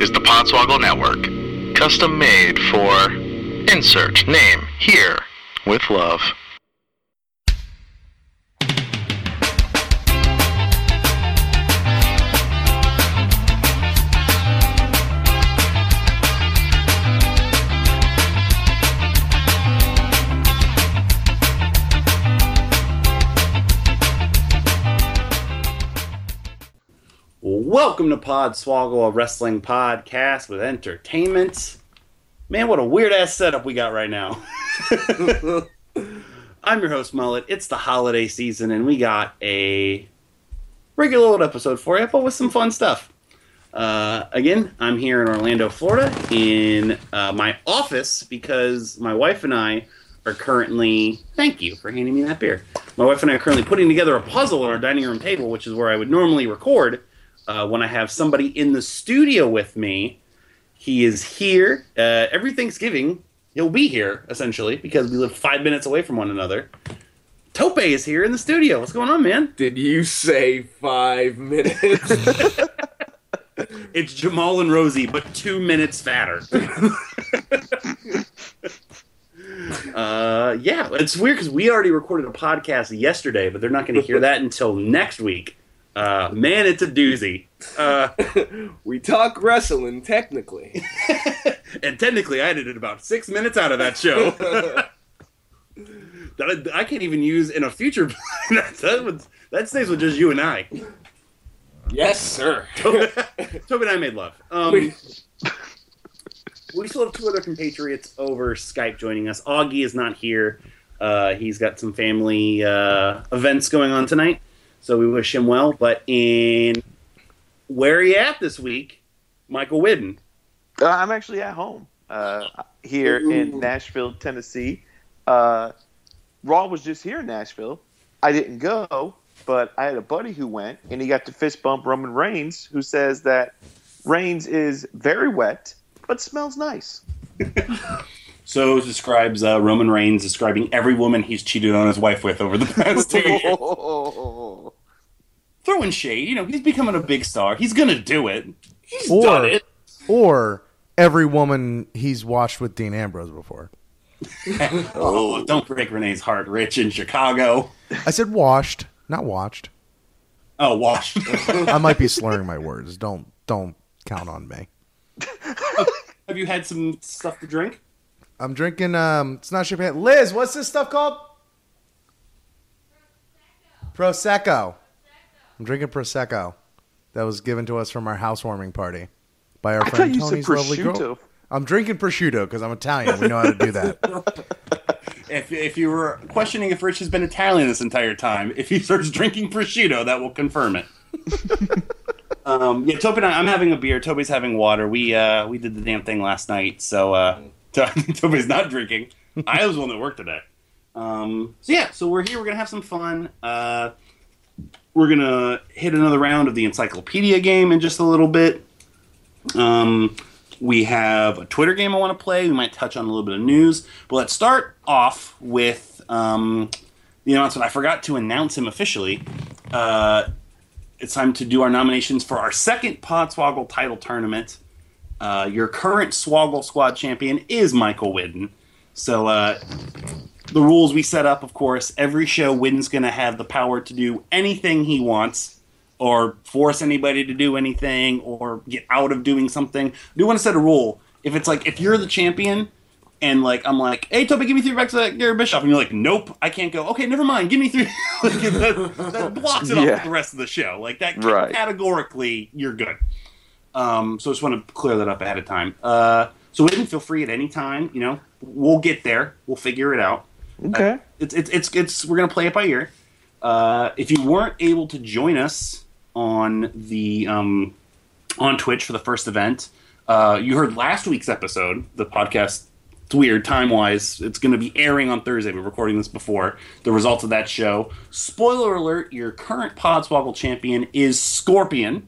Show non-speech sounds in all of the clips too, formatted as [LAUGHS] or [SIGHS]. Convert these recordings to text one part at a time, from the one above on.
is the Podswoggle Network, custom made for insert name here with love. Welcome to Pod Swoggle, a wrestling podcast with entertainment. Man, what a weird ass setup we got right now. [LAUGHS] I'm your host, Mullet. It's the holiday season, and we got a regular old episode for you, but with some fun stuff. Uh, again, I'm here in Orlando, Florida, in uh, my office because my wife and I are currently. Thank you for handing me that beer. My wife and I are currently putting together a puzzle on our dining room table, which is where I would normally record uh, when I have somebody in the studio with me. He is here uh, every Thanksgiving. He'll be here essentially because we live five minutes away from one another. Tope is here in the studio. What's going on, man? Did you say five minutes? [LAUGHS] It's Jamal and Rosie, but two minutes fatter. [LAUGHS] uh, yeah, it's weird because we already recorded a podcast yesterday, but they're not going to hear that until next week. Uh, man, it's a doozy. Uh, [LAUGHS] we talk wrestling, technically. [LAUGHS] and technically, I edited about six minutes out of that show. [LAUGHS] that I, I can't even use in a future. that, that, would, that stays with just you and I. Yes, sir. Toby and I made love. Um, We- we still have two other compatriots over Skype joining us. Augie is not here. Uh, he's got some family uh, events going on tonight, so we wish him well. But in where are you at this week, Michael Whidden? Uh, I'm actually at home uh, here in Nashville, Tennessee. Uh, Raw was just here in Nashville. I didn't go, but I had a buddy who went, and he got to fist bump Roman Reigns, who says that Reigns is very wet but smells nice. [LAUGHS] So describes uh, Roman Reigns describing every woman he's cheated on his wife with over the past two years. [LAUGHS] Throwing shade, you know, he's becoming a big star. He's gonna do it. He's Or- done it. or every woman he's watched with Dean Ambrose before. [LAUGHS] Oh, don't break Renee's heart, Rich in Chicago. I said washed, not watched. Oh, washed. [LAUGHS] I might be slurring my words. Don't don't count on me. Have you had some stuff to drink? I'm drinking. Um, it's not champagne. Liz, what's this stuff called? Prosecco. I'm drinking prosecco. That was given to us from our housewarming party by our I friend thought you Tony's lovely girl. I'm drinking prosciutto because I'm Italian. We know how to do that. [LAUGHS] If, if you were questioning if Rich has been Italian this entire time, if he starts drinking prosciutto, that will confirm it. [LAUGHS] um, yeah, Toby and I, I'm having a beer. Toby's having water. We uh, we did the damn thing last night, so uh, Toby's [LAUGHS] not drinking. I was the one that worked today. Um, so yeah, so we're here. We're gonna have some fun. Uh, we're gonna hit another round of the encyclopedia game in just a little bit. Um, we have a Twitter game I want to play. We might touch on a little bit of news. But let's start off with um, the announcement. I forgot to announce him officially. Uh, it's time to do our nominations for our second Podswoggle title tournament. Uh, your current Swoggle Squad champion is Michael Whidden. So uh, the rules we set up, of course, every show Whidden's going to have the power to do anything he wants or force anybody to do anything or get out of doing something. I do want to set a rule. If it's like if you're the champion and like I'm like, hey Toby, give me three bucks at Gary Bischoff, and you're like, nope, I can't go. Okay, never mind, give me three. [LAUGHS] like, that, that blocks it off Yeah. the rest of the show. Like that Right. categorically, you're good. Um, so I just want to clear that up ahead of time. Uh, so Whidden, feel free at any time. You know, we'll get there. We'll figure it out Okay. it's it's it's, it's we're gonna play it by ear. Uh, if you weren't able to join us on the um, on Twitch for the first event, uh, you heard last week's episode. The podcast. It's weird time wise. It's going to be airing on Thursday. We're recording this before the results of that show. Spoiler alert: Your current Podswoggle champion is Scorpion.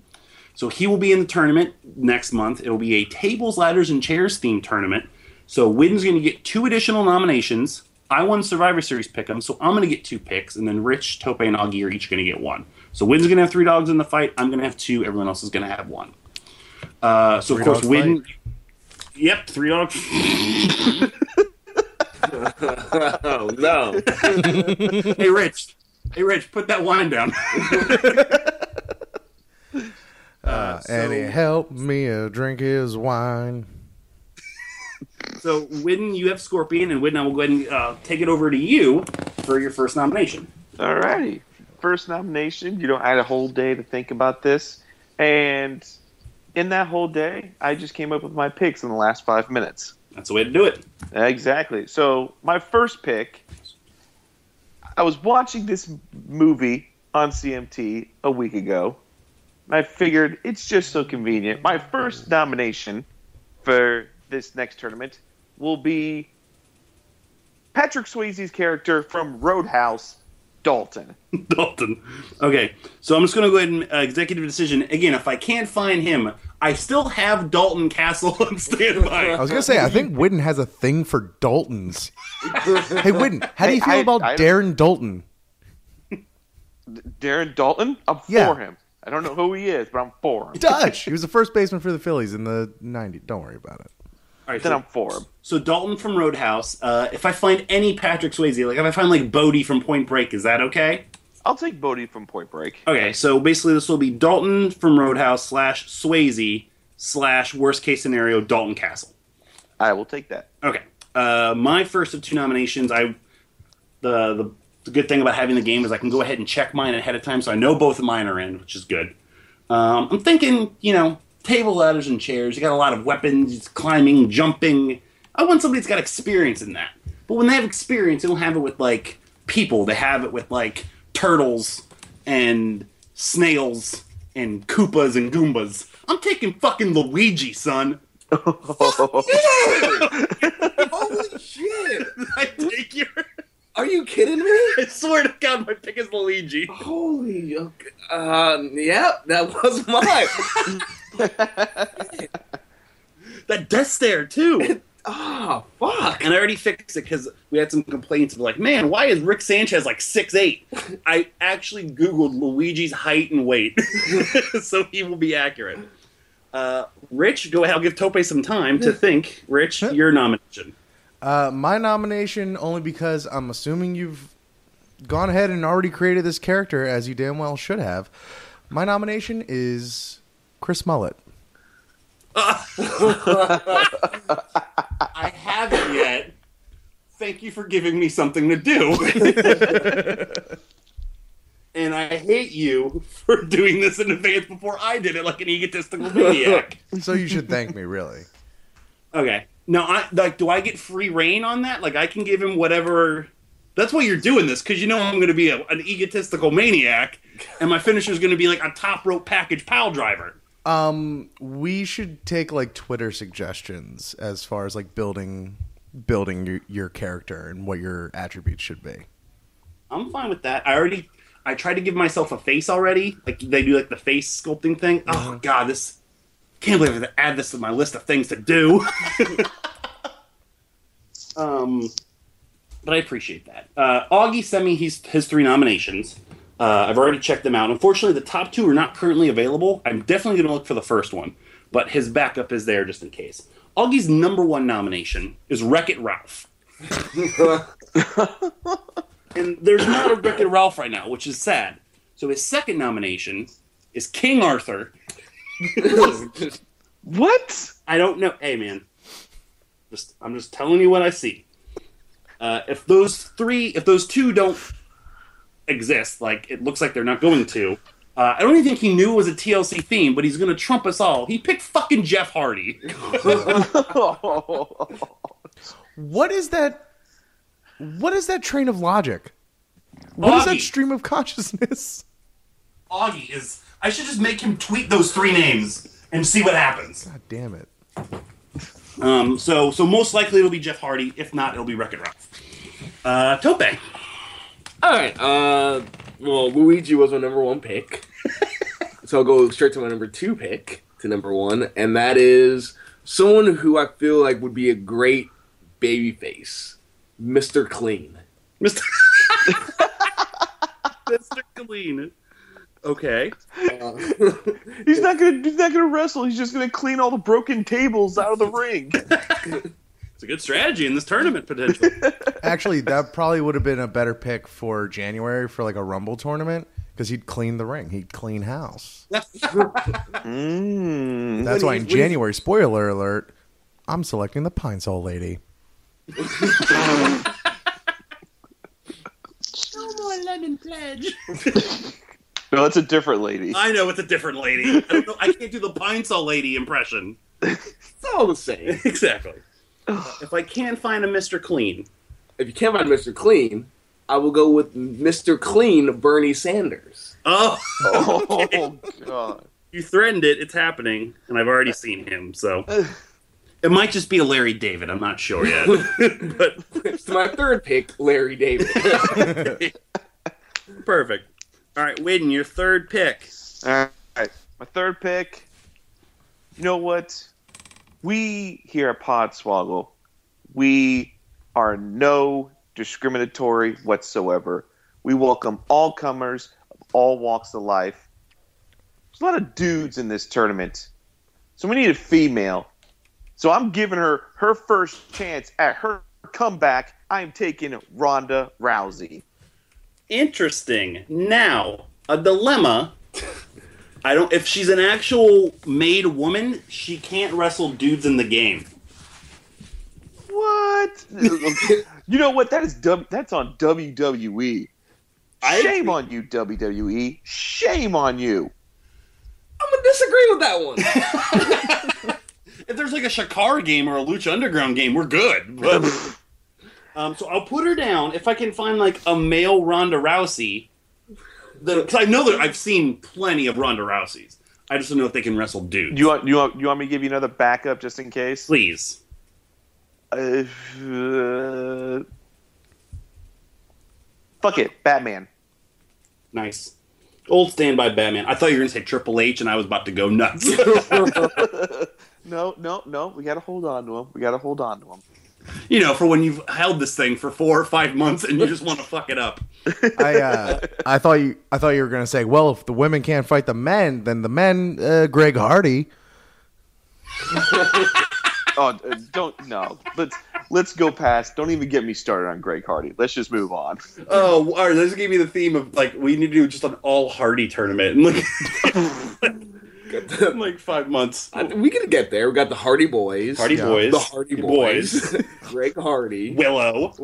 So he will be in the tournament next month. It will be a tables, ladders, and chairs themed tournament. So Wynn's going to get two additional nominations. I won Survivor Series pick'em, so I'm going to get two picks, and then Rich, Tope, and Augie are each going to get one. So Wynn's going to have three dogs in the fight. I'm going to have two. Everyone else is going to have one. Uh, so Three of course, dogs Win. Yep, three dogs. [LAUGHS] Oh no! hey, Rich. Hey, Rich, put that wine down. [LAUGHS] [LAUGHS] Uh, so- and he helped me uh, drink his wine. [LAUGHS] so, Win, you have Scorpion, and Win, I will go ahead and uh, take it over to you for your first nomination. All righty. First nomination. You know, I had a whole day to think about this. And in that whole day, I just came up with my picks in the last five minutes. That's the way to do it. Exactly. So, my first pick I was watching this movie on CMT a week ago. And I figured it's just so convenient. My first nomination for this next tournament will be Patrick Swayze's character from Roadhouse, Dalton. [LAUGHS] Dalton. Okay, so I'm just going to go ahead and uh, executive decision. Again, if I can't find him, I still have Dalton Castle on standby. I was gonna say, I think Whitten has a thing for Daltons. [LAUGHS] hey, Whitten, how do you Hey, feel I- about I- Darren Daulton? Darren Daulton? I'm for him. I don't know who he is, but I'm for him. Dutch. He was the first baseman for the Phillies in the '90s. Don't worry about it. All right, Then so, I'm for him. so Dalton from Roadhouse. Uh, if I find any Patrick Swayze, like if I find like Bodhi from Point Break, is that okay? I'll take Bodhi from Point Break. Okay, so basically this will be Dalton from Roadhouse slash Swayze slash worst case scenario Dalton Castle. I will take that. Okay. Uh, my first of two nominations, I the, the the good thing about having the game is I can go ahead and check mine ahead of time, so I know both of mine are in, which is good. Um, I'm thinking, you know, table ladders and chairs. You got a lot of weapons, climbing, jumping. I want somebody that's got experience in that. But when they have experience, they don't have it with like people. They have it with like turtles and snails and Koopas and Goombas. I'm taking fucking Luigi, son. [LAUGHS] Holy shit! [LAUGHS] I take your. Are you kidding me? [LAUGHS] I swear to God, my pick is Luigi. Holy, okay. um, yep, that was [LAUGHS] mine. [LAUGHS] That Death Stare too. Ah, fuck. and I already fixed it because we had some complaints of like, man, why is Rick Sanchez like six eight? I actually googled Luigi's height and weight, so he will be accurate. Uh, Rich, go ahead. I'll give Tope some time to think. Rich, your nomination. Uh, my nomination only because I'm assuming you've gone ahead and already created this character as you damn well should have. My nomination is Chris Mullet. [LAUGHS] I haven't yet. Thank you for giving me something to do. [LAUGHS] and I hate you for doing this in advance before I did it like an egotistical maniac. So you should thank me, really. Okay. Now, I like, do I get free reign on that? Like, I can give him whatever. That's why you're doing this because you know I'm going to be a, an egotistical maniac, and my finisher is going to be like a top rope package pile driver. Um, we should take like Twitter suggestions as far as like building building your, your character and what your attributes should be. I'm fine with that. I already, I tried to give myself a face already. Like they do like the face sculpting thing. Oh God, this can't believe I have to add this to my list of things to do. [LAUGHS] um, but I appreciate that. Uh, Augie sent me his, his three nominations. Uh, I've already checked them out. Unfortunately, the top two are not currently available. I'm definitely going to look for the first one, but his backup is there just in case. Augie's number one nomination is Wreck It Ralph. [LAUGHS] and there's not a Wreck It Ralph right now, which is sad. So his second nomination is King Arthur. [LAUGHS] What? I don't know. Hey, man, just I'm just telling you what I see. Uh, if those three, if those two don't exist, like it looks like they're not going to, uh, I don't even think he knew it was a TLC theme, but he's going to trump us all. He picked fucking Jeff Hardy. [LAUGHS] What is that? What is that train of logic? What is that stream of consciousness? Augie is. I should just make him tweet those three names and see what happens. God damn it! Um, so, so most likely it'll be Jeff Hardy. If not, it'll be Wreck-It Ralph. Uh, Tope. All right. Uh, well, Luigi was my number one pick, [LAUGHS] so I'll go straight to my number two pick to number one, and that is someone who I feel like would be a great baby face, Mr. Clean. Mr. [LAUGHS] [LAUGHS] Mr. Clean. Okay. Uh, [LAUGHS] He's not gonna. He's not gonna wrestle. He's just gonna clean all the broken tables out of the ring. [LAUGHS] It's a good strategy in this tournament potentially. [LAUGHS] Actually, that probably would have been a better pick for January for like a Rumble tournament because he'd clean the ring. He'd clean house. mm. That's When why in when he- January, spoiler alert, I'm selecting the Pine Sol lady. No, [LAUGHS] it's a different lady. I know it's a different lady. I, don't know, I can't do the Pine Sol lady impression. it's all the same. [LAUGHS] exactly. [SIGHS] if I can't find a Mr. Clean, If you can't find Mr. Clean, I will go with Mr. Clean Bernie Sanders. oh, [LAUGHS] Oh god. you threatened it. It's happening, and I've already seen him. So [SIGHS] it might just be a Larry David. I'm not sure yet. but It's my third pick, Larry David. perfect. All right, Wade, your third pick. All right, my third pick. You know what? We here at Podswoggle, we are no discriminatory whatsoever. We welcome all comers of all walks of life. There's a lot of dudes in this tournament, so we need a female. So I'm giving her her first chance at her comeback. I'm taking Ronda Rousey. Interesting. Now, a dilemma. I don't. If she's an actual made woman, she can't wrestle dudes in the game. What? you know what? That is w- that's on WWE. I- Shame on you, WWE. Shame on you. I'm gonna disagree with that one. [LAUGHS] If there's like a Shakar game or a Lucha Underground game, we're good. But, [LAUGHS] um, so I'll put her down if I can find like a male Ronda Rousey. Because I know that I've seen plenty of Ronda Rouseys. I just don't know if they can wrestle dudes. You want you want you want me to give you another backup just in case? Please. Uh, uh, fuck it, Batman. Nice. Old standby Batman. I thought you were going to say Triple H, and I was about to go nuts. [LAUGHS] No, no, no. We got to hold on to him. We got to hold on to him. You know, for when you've held this thing for four or five months and you just want to fuck it up. [LAUGHS] I uh, I thought you I thought you were gonna say, well, if the women can't fight the men, then the men, uh, Greg Hardy. [LAUGHS] Oh, uh, don't no. Let's let's go past. Don't even get me started on Greg Hardy. Let's just move on. Oh, all right. This gave me the theme of like we need to do just an all Hardy tournament in [LAUGHS] like, in [LAUGHS] like five months. I- we can get there. We got the Hardy Boys. Hardy Yeah. Boys, The Hardy Boys, Boys. [LAUGHS] Greg Hardy. Willow,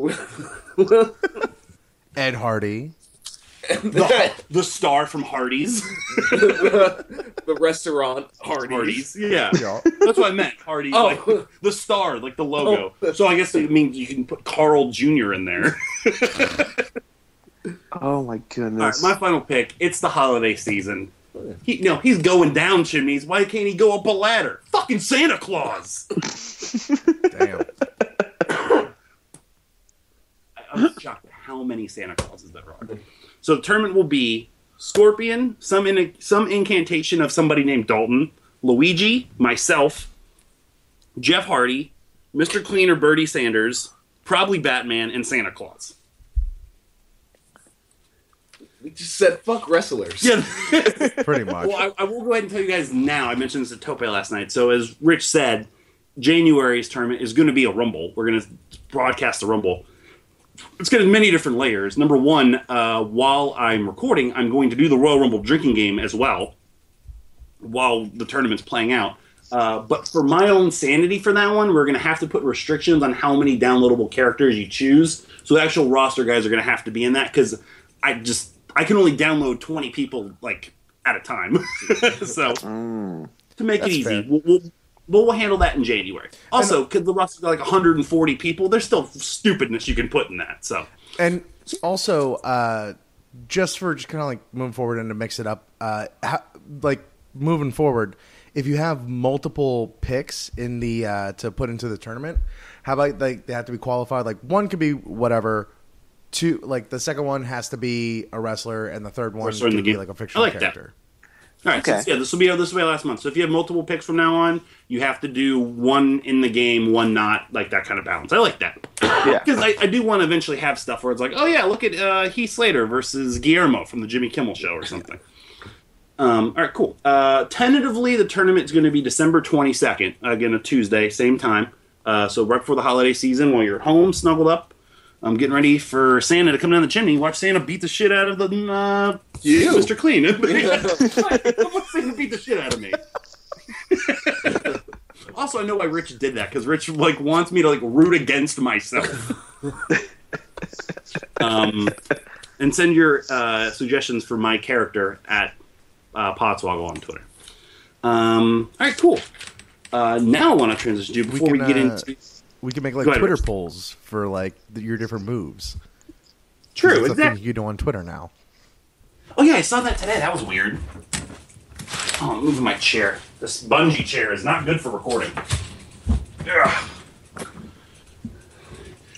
[LAUGHS] Ed Hardy. the, the star from Hardee's. the restaurant Hardee's. Hardee's, yeah. Yeah. That's what I meant. Hardee's, Oh. like the star, like the logo. Oh, so I guess it means you can put Carl Jr. in there. Oh my All right, goodness. my final pick. It's the holiday season. He, no, he's going down chimneys. Why can't he go up a ladder? Fucking Santa Claus. [LAUGHS] Damn. I- I'm shocked at how many Santa Clauses there are. So the tournament will be Scorpion, some in, some incantation of somebody named Dalton, Luigi, myself, Jeff Hardy, Mr. Cleaner Bernie Sanders, probably Batman, and Santa Claus. We just said fuck wrestlers. Yeah. [LAUGHS] Pretty much. Well, I, I will go ahead and tell you guys now. I mentioned this at Tope last night. So, as Rich said, January's tournament is going to be a Rumble. We're going to broadcast the Rumble. It's got many different layers. Number one, uh, while I'm recording, I'm going to do the Royal Rumble drinking game as well while the tournament's playing out. Uh, but for my own sanity for that one, we're going to have to put restrictions on how many downloadable characters you choose. So the actual roster guys are going to have to be in that because I just I can only download 20 people like at a time. [LAUGHS] so Mm. to make it easy, we'll, we'll, we'll handle that in January. Also, because the roster's got like 140 people, there's still stupidness you can put in that. So And also, uh, just for just kind of like moving forward and to mix it up, uh, ha- like moving forward, if you have multiple picks in the uh, to put into the tournament, how about like they have to be qualified? Like one could be whatever. Two, like the second one has to be a wrestler, and the third one Wrestler in could be game. like a fictional I like that. character. All right, Okay. so yeah, this will be this will be last month. So if you have multiple picks from now on, you have to do one in the game, one not, like that kind of balance. I like that Yeah. [LAUGHS] because I, I do want to eventually have stuff where it's like, oh yeah, look at uh, Heath Slater versus Guillermo from the Jimmy Kimmel Show or something. [LAUGHS] Um, all right, cool. Uh, tentatively, the tournament is going to be December 22nd, again, a Tuesday, same time. Uh, so right before the holiday season, while you're home, snuggled up, I'm getting ready for Santa to come down the chimney. Watch Santa beat the shit out of the uh, You. Mr. Clean. [LAUGHS] [LAUGHS] Watch Santa beat the shit out of me. [LAUGHS] also, I know why Rich did that because Rich like wants me to like root against myself. um, and send your uh, suggestions for my character at uh, Podswoggle on Twitter. Um, all right, cool. Uh, now I want to transition to before we, can, get uh, into We can make like ahead, Twitter Rich. polls for like the, your different moves. true. That's a Exactly. you do on Twitter now. Oh yeah, I saw that today. That was weird. Oh, I'm moving my chair. This bungee chair is not good for recording. Ugh.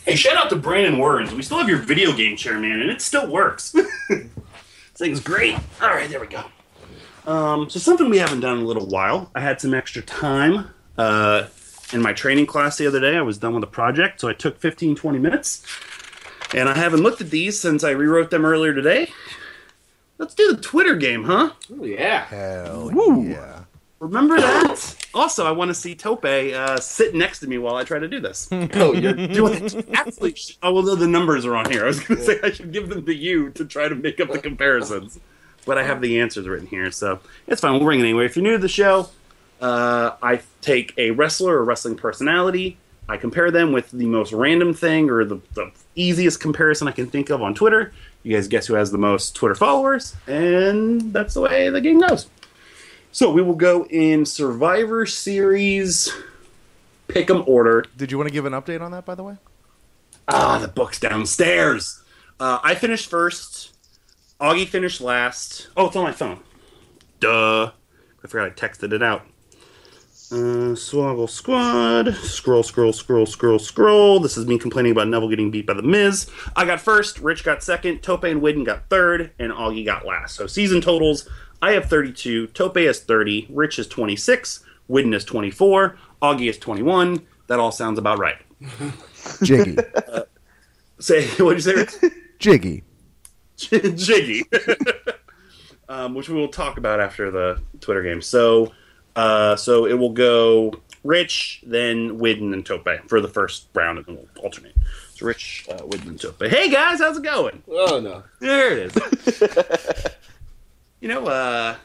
Hey, shout out to Brandon Words. We still have your video game chair, man, and it still works. [LAUGHS] this thing's great. All right, there we go. Um, so something we haven't done in a little while. I had some extra time uh, in my training class the other day. I was done with a project, so I took 15, 20 minutes. And I haven't looked at these since I rewrote them earlier today. Let's do the Twitter game, huh? Oh, yeah. Hell yeah. Remember that? Also, I want to see Tope uh, sit next to me while I try to do this. [LAUGHS] Oh, you're doing it. actually? sh- Oh, well, the numbers are on here. I was going to say I should give them to you to try to make up the comparisons, but I have the answers written here, so it's fine. We'll bring it anyway. If you're new to the show, uh, I take a wrestler or wrestling personality. I compare them with the most random thing or the, the easiest comparison I can think of on Twitter. You guys guess who has the most Twitter followers, and that's the way the game goes. So we will go in Survivor Series pick'em order. Did you want to give an update on that, by the way? Ah, the book's downstairs. Uh, I finished first. Augie finished last. Oh, it's on my phone. Duh. I forgot I texted it out. Uh, Swoggle Squad. Scroll, scroll, scroll, scroll, scroll. This is me complaining about Neville getting beat by The Miz. I got first, Rich got second, Tope and Widden got third, and Augie got last. So season totals I have 32, Tope has 30, Rich is 26, Widden is 24, Augie is 21. That all sounds about right. [LAUGHS] Jiggy. Say, [LAUGHS] what'd you say, Rich? Jiggy. [LAUGHS] Jiggy, um, which we will talk about after the Twitter game. So, uh, so it will go Rich, then Widden, and Tope for the first round, and then we'll alternate. So Rich, uh, Widden, and Tope. Hey guys, how's it going? Oh, no. There it is. [LAUGHS] you know, uh,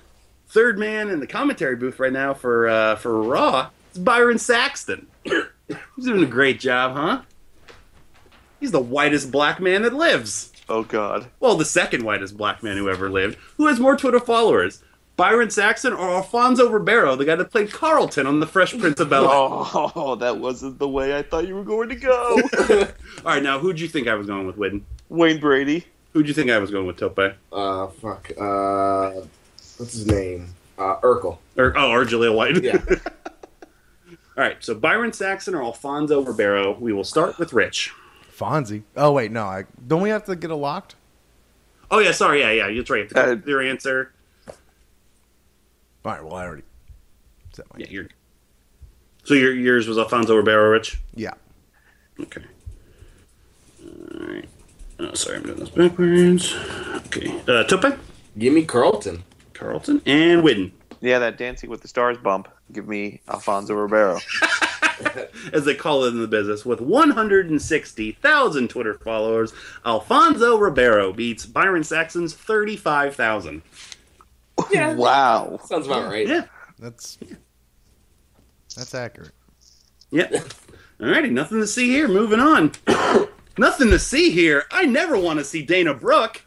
third man in the commentary booth right now for uh, for Raw. It's Byron Saxton. [COUGHS] He's doing a great job, huh? He's the whitest black man that lives. Oh God. Well, the second whitest black man who ever lived. Who has more Twitter followers? Byron Saxton or Alfonso Ribeiro, the guy that played Carlton on The Fresh Prince of Bel Air? Oh, [LAUGHS] that wasn't the way I thought you were going to go. [LAUGHS] All right, now who'd you think I was going with, Widden? Wayne Brady. Who'd you think I was going with, Tope? Uh, fuck. Uh, what's his name? Uh, Urkel. Or oh, or Jaleel White. Yeah. [LAUGHS] All right, so Byron Saxton or Alfonso Ribeiro. We will start with Rich. Fonzie. Oh wait, no. I, don't we have to get it locked? Oh yeah, sorry, yeah, yeah, that's right. Uh, Your answer. All right. Well, I already. Said my Yeah, your. So your yours was Alfonso Ribeiro, Rich. yeah. Okay. All right. Oh, sorry, I'm doing this backwards. Okay. Uh, Tope, Give me Carlton. Carlton, and Widden. Yeah, that Dancing with the Stars bump. Give me Alfonso Ribeiro. [LAUGHS] as they call it in the business, with 160,000 Twitter followers, Alfonso Ribeiro beats Byron Saxton's 35,000. Yeah. [LAUGHS] Wow. Sounds about right. Yeah. That's that's accurate. Yep. Alrighty, nothing to see here. Moving on. [COUGHS] nothing to see here. I never want to see Dana Brooke.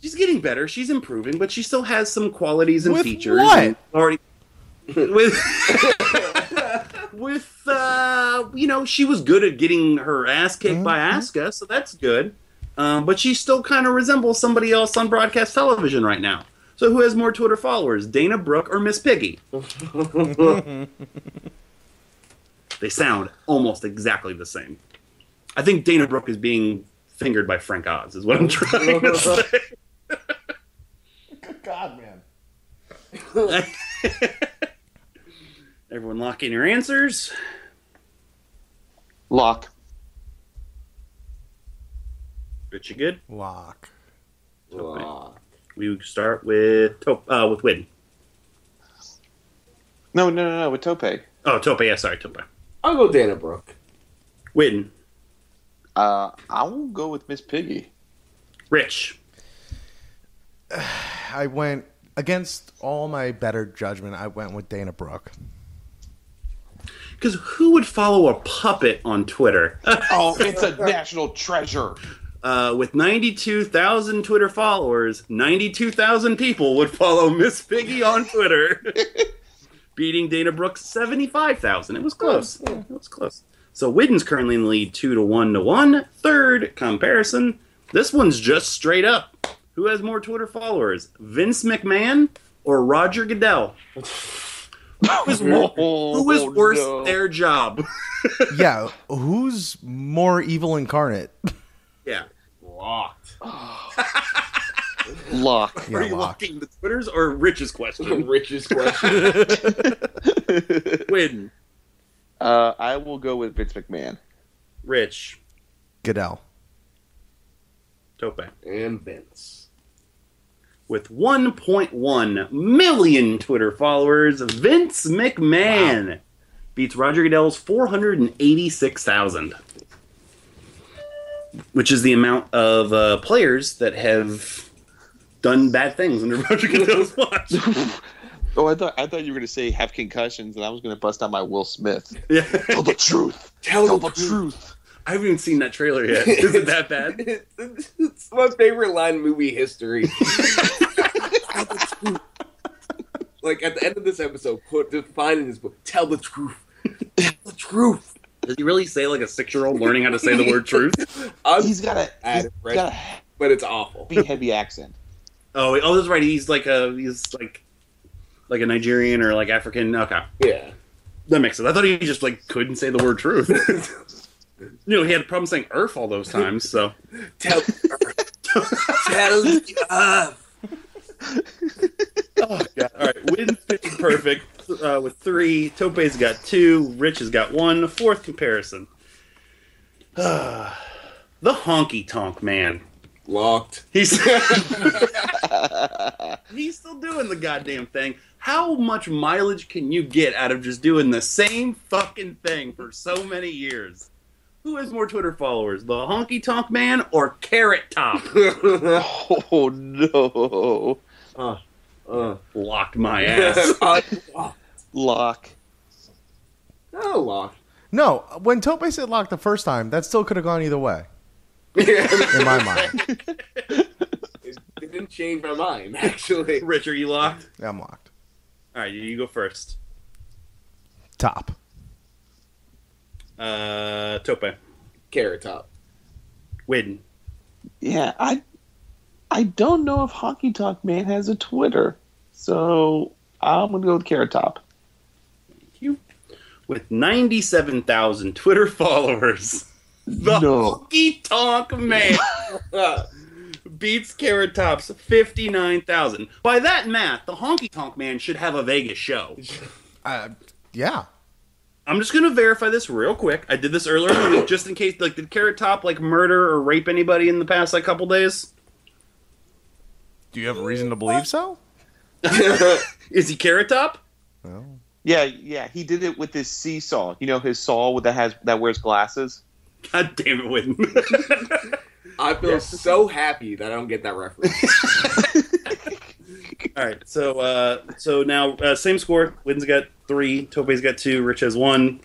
She's getting better. She's improving, but she still has some qualities and With features. what? Already [LAUGHS] with [LAUGHS] with uh, you know, she was good at getting her ass kicked by Asuka, so that's good. Um, but she still kind of resembles somebody else on broadcast television right now. So who has more Twitter followers, Dana Brooke or Miss Piggy? [LAUGHS] they sound almost exactly the same. I think Dana Brooke is being fingered by Frank Oz, is what I'm trying to [LAUGHS] say. Good God, man. [LAUGHS] Everyone lock in your answers. Lock. Rich, you good? Lock. Aw. We would start with Top, uh, with Win. No, no, no, no. With Tope. Oh, Tope. Yeah, sorry, Tope. I'll go Dana Brooke. Win. Uh, I will go with Miss Piggy. Rich. [SIGHS] I went against all my better judgment. I went with Dana Brooke. Because who would follow a puppet on Twitter? [LAUGHS] Oh, it's a national treasure. Uh, with 92,000 Twitter followers, 92,000 people would follow Miss Piggy on Twitter, [LAUGHS] beating Dana Brooke's 75,000. It was close. It was close. So Widden's currently in the lead 2 to 1 to 1. Third comparison. This one's just straight up. Who has more Twitter followers, Vince McMahon or Roger Goodell? Who is, more, [LAUGHS] who is Oh, worse no. their job? yeah, who's more evil incarnate? Yeah. Locked. Lock. [LAUGHS] Yeah, Are you lock. locking the Twitters or Rich's question? [LAUGHS] Richest question. [LAUGHS] Win. Uh, I will go with Vince McMahon. Rich. Goodell. Tope. and Vince. With 1.1 million Twitter followers, Vince McMahon beats Roger Goodell's 486,000. Which is the amount of uh, players that have done bad things under [LAUGHS] Roger Goodell's watch. [LAUGHS] Oh, I thought I thought you were going to say have concussions, and I was going to bust out my Will Smith. yeah. Tell the truth. [LAUGHS] Tell Tell the the truth. I haven't even seen that trailer yet. Is it that bad? it's my favorite line in movie history. like at the end of this episode, put define in his book, tell the truth. Tell the truth. Does he really say like a six year old learning how to say the word truth? [LAUGHS] I'm, He's got a he's it, right? got a but it's awful. heavy, heavy accent. [LAUGHS] Oh, oh, that's right. He's like a he's like like a Nigerian or like African. Okay, Yeah. that makes sense. I thought he just like couldn't say the word truth. [LAUGHS] you know, he had a problem saying "earth" all those times. So Tell tell the earth. oh god! All right, wins pitching perfect uh, with three. Tope's got two. Rich has got one. Fourth comparison. [SIGHS] the honky tonk man. Locked. He's [LAUGHS] [LAUGHS] he's still doing the goddamn thing. How much mileage can you get out of just doing the same fucking thing for so many years? Who has more Twitter followers, the honky tonk man or Carrot Top? [LAUGHS] Oh no, uh, Locked my ass. uh, lock. oh, lock. No, when Tope said lock the first time, that still could have gone either way [LAUGHS] in my mind. it, [LAUGHS] it didn't change my mind, actually. Rich, are you locked? Yeah, I'm locked. All right, you go first. Top. Uh, Tope, Carrot top. Widden, Yeah, I I don't know if Honky Tonk Man has a Twitter, so I'm gonna go with Carrot Top. With ninety-seven thousand Twitter followers. The No. honky tonk man. [LAUGHS] Beats Carrot Top's 59,000. By that math, the Honky Tonk Man should have a Vegas show. Uh, yeah. I'm just going to verify this real quick. I did this earlier in the week just in case like did Carrot Top like murder or rape anybody in the past like couple days? Do you have a reason to believe so? [LAUGHS] Is he Carrot Top? Well, Yeah, yeah, he did it with his seesaw. You know his saw that has that wears glasses. God damn it, Witten. [LAUGHS] I feel so happy that I don't get that reference. [LAUGHS] All right, so uh, so now uh, same score. Witten's got three. Tope's got two. Rich has one.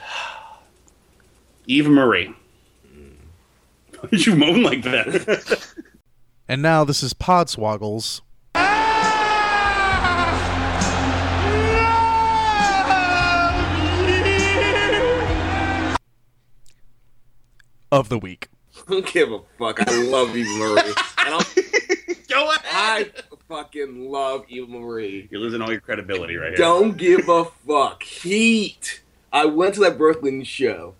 [SIGHS] Eva Marie. Why [LAUGHS] did you moan like that? And now this is Podswoggles. Of the week. [LAUGHS] I don't give a fuck. I love Eva Marie. And I'll, [LAUGHS] Go ahead. I fucking love Eva Marie. You're losing all your credibility right here. Don't give a fuck. Heat. I went to that Brooklyn show.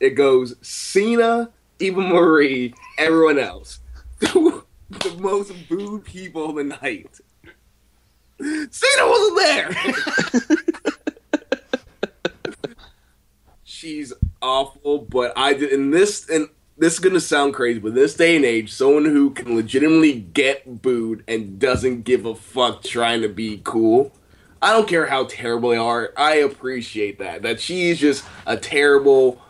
It goes Cena, Eva Marie, everyone else. [LAUGHS] the most booed people of the night. Cena wasn't there. She's awful, but I did in this and this is gonna sound crazy, but in this day and age, someone who can legitimately get booed and doesn't give a fuck trying to be cool. I don't care how terrible they are. I appreciate that. That she's just a terrible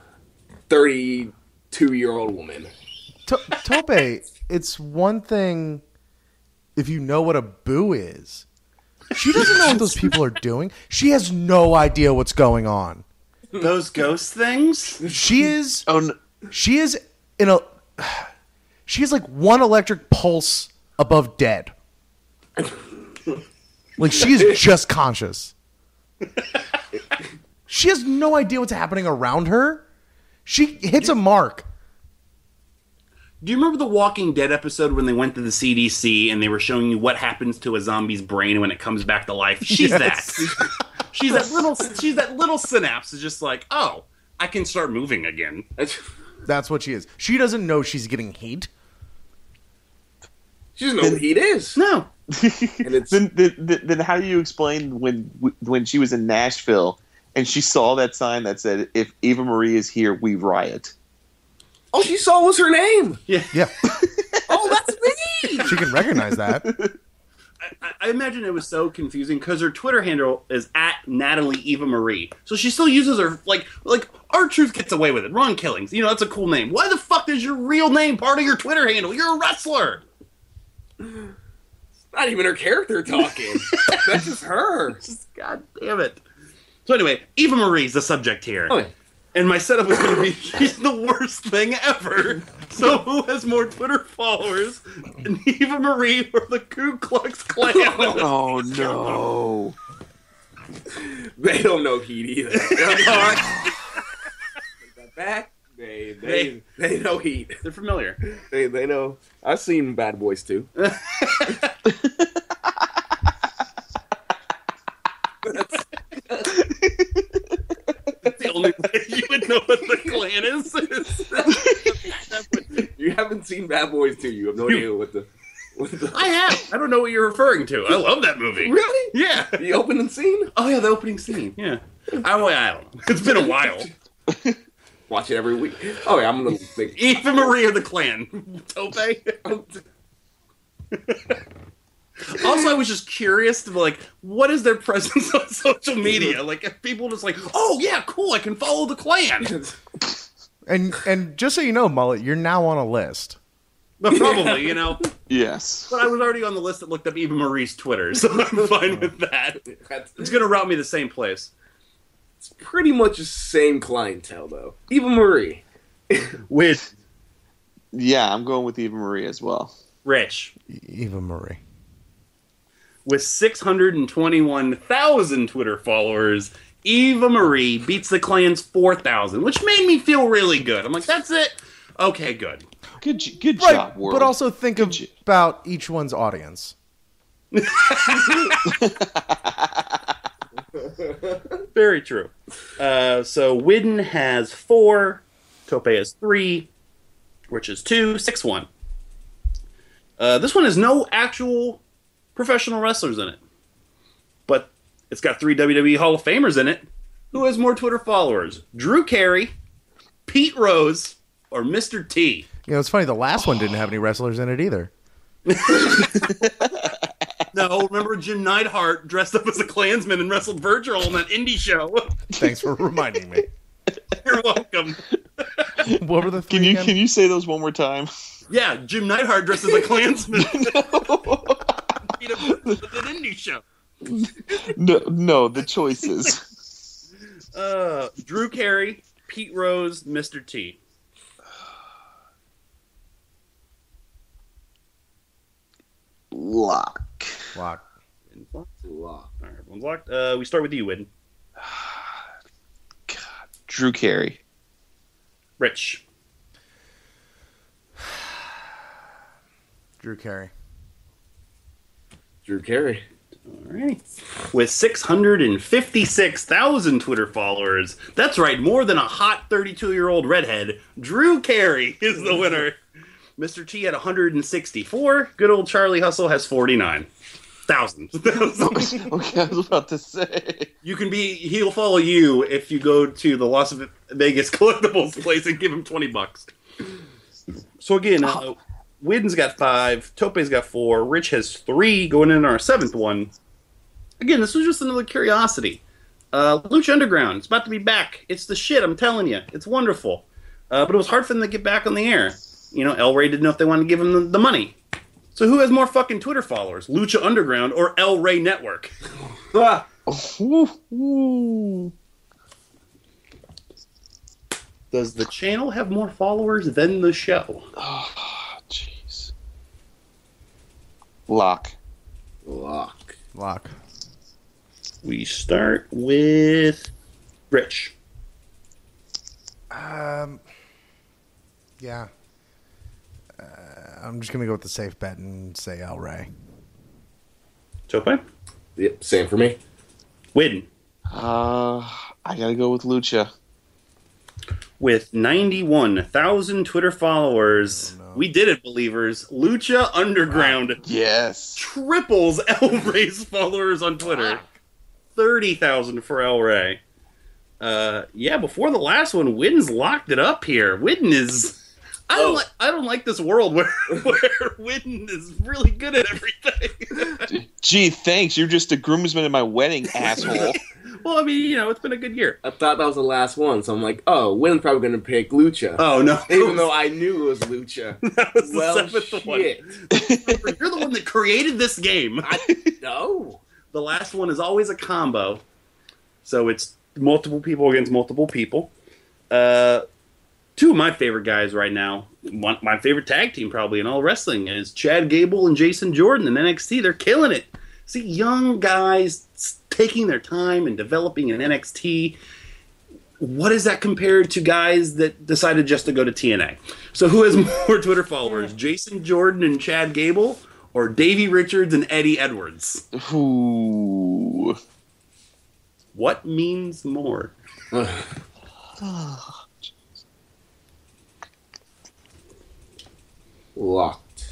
thirty-two year old woman. To- Tope, it's one thing if you know what a boo is. She doesn't know what those people are doing. She has no idea what's going on. Those ghost things? She is Oh, no. she is in a she is like one electric pulse above dead. Like she is just conscious. She has no idea what's happening around her. She hits a mark. Do you remember the Walking Dead episode when they went to the CDC and they were showing you what happens to a zombie's brain when it comes back to life? She's Yes. that. [LAUGHS] she's that little. [LAUGHS] She's that little synapse. Is just like, oh, I can start moving again. That's- [LAUGHS] That's what she is. She doesn't know she's getting heat. She doesn't know what heat is. No, [LAUGHS] And it's then, then, then then how do you explain when when she was in Nashville and she saw that sign that said, "If Eva Marie is here, we riot." all she saw was her name. yeah. Yeah. Oh, that's me. She can recognize that. I, I imagine it was so confusing because her Twitter handle is at Natalie Eva Marie, so she still uses her like like R-Truth gets away with it. Ron Killings, you know that's a cool name. Why the fuck is your real name part of your Twitter handle? You're a wrestler. Not even her character talking. [LAUGHS] that's just her. Just God damn it. So anyway, Eva Marie's the subject here. Oh. And my setup was going to be [LAUGHS] she's the worst thing ever. So who has more Twitter followers? Eva Marie or the Ku Klux Klan? [LAUGHS] Oh no! They don't know heat either. They know Take that back. They, they, they know heat. They're familiar. They, they know. I've seen Bad Boys too. [LAUGHS] That's the only way you would know what the Klan is. You haven't seen Bad Boys 2. You have no idea what the. What the I have. I don't know what you're referring to. I love that movie. really? Yeah. The opening scene? Oh yeah, the opening scene. Yeah. I, I don't know. It's been a while. [LAUGHS] Watch it every week. Oh, yeah, I'm gonna [LAUGHS] think. Eva Marie or the Klan. Tope. [LAUGHS] Also, I was just curious to be like, what is their presence on social media? Like, if people just like, oh yeah, cool, I can follow the Klan. And and just so you know, Mullet, you're now on a list. But probably, you know. [LAUGHS] Yes. But I was already on the list that looked up Eva Marie's Twitter, so I'm [LAUGHS] fine with that. It's gonna route me the same place. it's pretty much the same clientele, though. Eva Marie. [LAUGHS] With Yeah, I'm going with Eva Marie as well. Rich. Eva Marie. With 621,000 Twitter followers, Eva Marie beats the Klan's 4,000, which made me feel really good. I'm like, that's it? Okay, good. Good, good Right, job, world. but also think of, j- about each one's audience. [LAUGHS] Very true. Uh, so Widden has four, Tope has three, which is two, six one. Uh, this one has no actual professional wrestlers in it, but it's got three WWE Hall of Famers in it. Who has more Twitter followers? Drew Carey, Pete Rose, or Mr. T? You know, it's funny. The last one didn't have any [SIGHS] wrestlers in it either. [LAUGHS] No, remember Jim Neidhart dressed up as a Klansman and wrestled Virgil on that indie show? Thanks for reminding me. [LAUGHS] You're welcome. [LAUGHS] What were the three Can you again? can you say those one more time? Yeah, Jim Neidhart dressed as a Klansman. Beat him at an indie show. No, no, the choices. Uh, Drew Carey, Pete Rose, Mr. T. Lock. Lock. Lock. All right, everyone's locked. Uh, we start with you, Win. [SIGHS] Drew Carey. Rich. [SIGHS] Drew Carey. Drew Carey. All right. With 656,000 Twitter followers, that's right, more than a hot 32 year old redhead, Drew Carey is the winner. Mr. T had 164. Good old Charlie Hustle has 49. Thousands. [LAUGHS] [LAUGHS] Okay, I was about to say. you can be, he'll follow you if you go to the Las Vegas [LAUGHS] collectibles place and give him 20 bucks. So again, uh, Widden's got five, Tope's got four, Rich has three, going in our seventh one. Again, this was just another curiosity. Uh, Lucha Underground, it's about to be back. It's the shit, I'm telling you. It's wonderful. Uh, but it was hard for them to get back on the air. You know, El Rey didn't know if they wanted to give him the, the money. So who has more fucking Twitter followers, Lucha Underground or El Rey Network? Ah, Ooh, ooh. Does the channel have more followers than the show? Oh, [SIGHS] jeez. Lock. lock. Lock. We start with Rich. Um, yeah. Uh, I'm just gonna go with the safe bet and say El Rey. Tope? Yep, same for me. Widden. Uh, I gotta go with Lucha. with 91,000 Twitter followers. Oh, no. We did it, believers. Lucha Underground Yes. triples [LAUGHS] El Rey's followers on Twitter. 30,000 for El Rey. Uh, yeah, before the last one, Widden's locked it up here. Widden is. I don't Oh. like. I don't like this world where [LAUGHS] where Widden is really good at everything. [LAUGHS] Gee, thanks. You're just a groomsman at my wedding, [LAUGHS] asshole. well, I mean, you know, it's been a good year. I thought that was the last one, so I'm like, oh, Wynn's probably gonna pick Lucha. Oh no! Even though I knew it was Lucha. that was the well, seventh one. You're the one that created this game. I no. The last one is always a combo, so it's multiple people against multiple people. Uh, two of my favorite guys right now, one, my favorite tag team probably in all wrestling is Chad Gable and Jason Jordan in NXT. They're killing it. See, young guys taking their time and developing in NXT. What is that compared to guys that decided just to go to TNA? So, who has [LAUGHS] more Twitter followers, Jason Jordan and Chad Gable, or Davey Richards and Eddie Edwards? Ooh. What means more? [LAUGHS] Locked.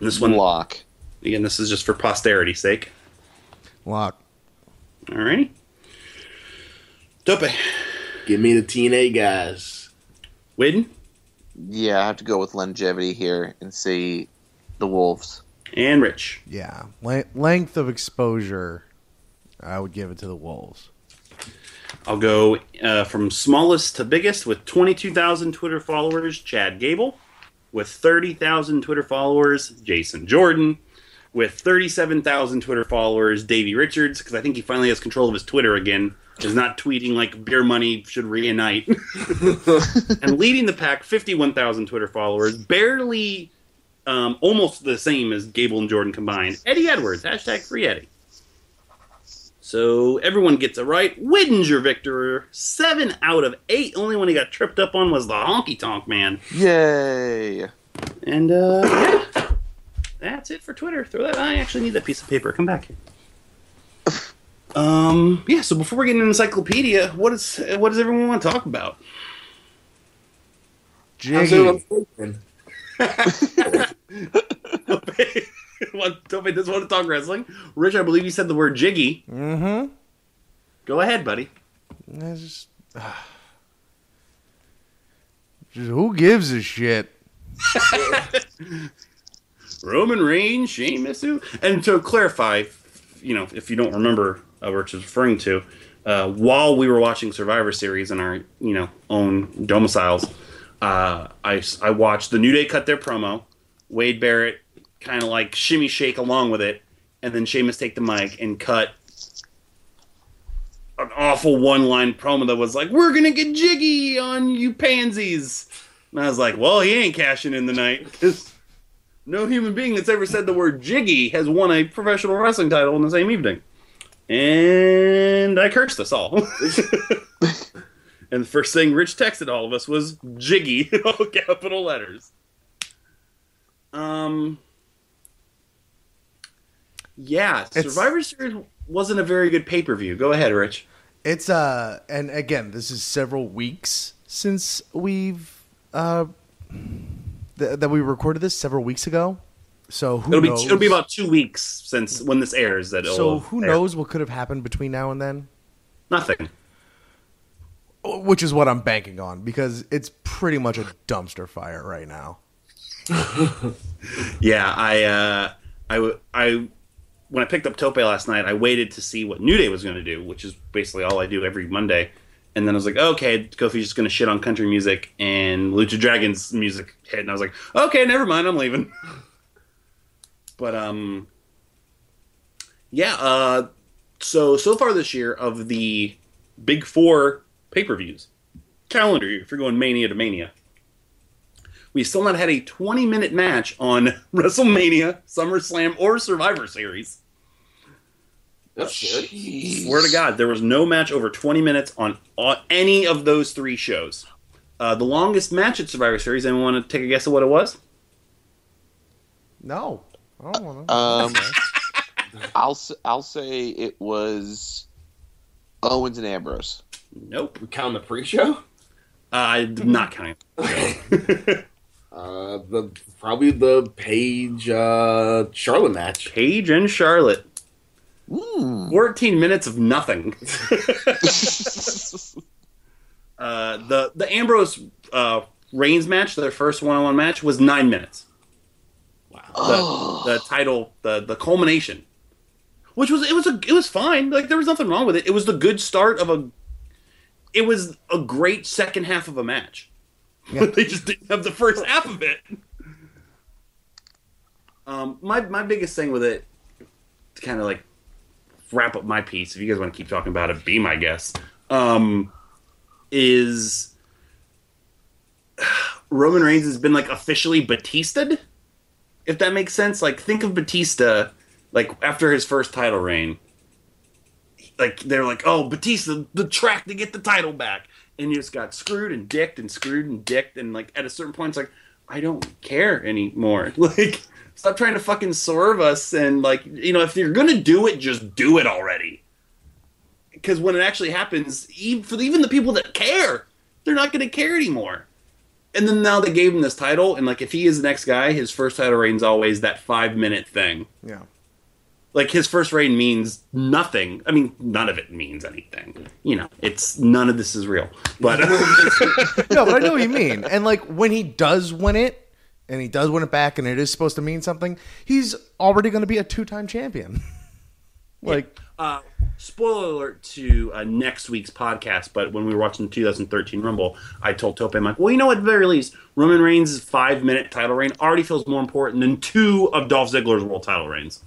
This one, Lock. again, this is just for posterity's sake. Lock. Alrighty. Dope. Give me the TNA guys. Widden Yeah, I have to go with longevity here and say the Wolves. and Rich. Yeah. Le- length of exposure. I would give it to the Wolves. I'll go uh, from smallest to biggest with 22,000 Twitter followers, Chad Gable. With 30,000 Twitter followers, Jason Jordan. With 37,000 Twitter followers, Davey Richards, because I think he finally has control of his Twitter again. Is not tweeting like beer money should reunite. [LAUGHS] and leading the pack, 51,000 Twitter followers, barely um, almost the same as Gable and Jordan combined. Eddie Edwards, hashtag free Eddie. So everyone gets it right. Widden's your victor. Seven out of eight. Only one he got tripped up on was the honky tonk man. Yay. And uh, yeah, that's it for Twitter. Throw that. I actually need that piece of paper. Come back here. Um. Yeah. So before we get into encyclopedia, what is what does everyone want to talk about? How's Jiggy. [LAUGHS] [LAUGHS] [LAUGHS] everyone thinking? What- Toby doesn't want to talk wrestling. Rich, I believe you said the word jiggy. Mm-hmm. Go ahead, buddy. It's just, [SIGHS] just who gives a shit? [LAUGHS] Roman Reigns, Sheamus, and to clarify, you know, if you don't remember uh, what Rich is referring to, uh, while we were watching Survivor Series in our, you know, own domiciles, uh, I, I watched the New Day cut their promo, Wade Barrett kind of like shimmy shake along with it, and then Sheamus take the mic and cut an awful one line promo that was like, "We're gonna get jiggy on you pansies," and I was like, "Well, he ain't cashing in the night 'cause no human being that's ever said the word jiggy has won a professional wrestling title in the same evening. And I cursed us all. [LAUGHS] and the first thing Rich texted all of us was jiggy [LAUGHS] all capital letters. Um Yeah, It's- Survivor Series wasn't a very good pay-per-view. Go ahead, Rich. It's uh, and again, this is several weeks since we've uh, th- that we recorded this several weeks ago. So who It'll be knows? it'll be about 2 weeks since when this airs that So who air. knows what could have happened between now and then? Nothing. Which is what I'm banking on because it's pretty much a dumpster fire right now. [LAUGHS] yeah, I, uh, I, w- I, when I picked up Tope last night, I waited to see what New Day was going to do, which is basically all I do every Monday. And then I was like, okay, Kofi's just going to shit on country music, and Lucha Dragons music hit, and I was like, okay, never mind, I'm leaving. [LAUGHS] but um, yeah. Uh, so so far this year of the big four pay per views calendar if you're going Mania to Mania, we still not had a 20 minute match on [LAUGHS] WrestleMania, SummerSlam, or Survivor Series. That's good. Swear to God, there was no match over 20 minutes on, on any of those three shows. Uh, the longest match at Survivor Series, anyone want to take a guess at what it was? No, I don't want to. Um, [LAUGHS] I'll s- I'll say it was Owens and Ambrose. Nope. We count the pre-show. Uh, I'm not counting. [LAUGHS] Uh, the probably the Paige uh, Charlotte match. Paige and Charlotte. Mm. 14 minutes of nothing. [LAUGHS] [LAUGHS] Uh, the the Ambrose uh, Reigns match, their first one on one match, was nine minutes. Wow. The, the title, the the culmination, which was it was a it was fine. Like there was nothing wrong with it. It was the good start of a. It was a great second half of a match. But [LAUGHS] they just didn't have the first half of it. Um, my my biggest thing with it, to kind of like wrap up my piece, if you guys want to keep talking about it, be my guest. Um, is [SIGHS] Roman Reigns has been like officially Batista'd, if that makes sense. Like think of Batista, like after his first title reign. Like they're like, oh, Batista, the track to get the title back, and just got screwed and dicked and screwed and dicked, and like at a certain point, it's like, I don't care anymore. [LAUGHS] Like, stop trying to fucking swerve us, and like, you know, if you're gonna do it, just do it already because when it actually happens, even for even the people that care, they're not going to care anymore. And then now they gave him this title, and like if he is the next guy, his first title reign's always that five minute thing. yeah. Like his first reign means nothing. I mean, none of it means anything. You know, it's none of this is real. But [LAUGHS] no, but I know what you mean. And like when he does win it, and he does win it back, and it is supposed to mean something, he's already going to be a two-time champion. [LAUGHS] like, uh, spoiler alert to uh, next week's podcast, but when we were watching the 2013 Rumble, I told Tope, I'm like, well, you know, at the very least, Roman Reigns' five minute title reign already feels more important than two of Dolph Ziggler's world title reigns.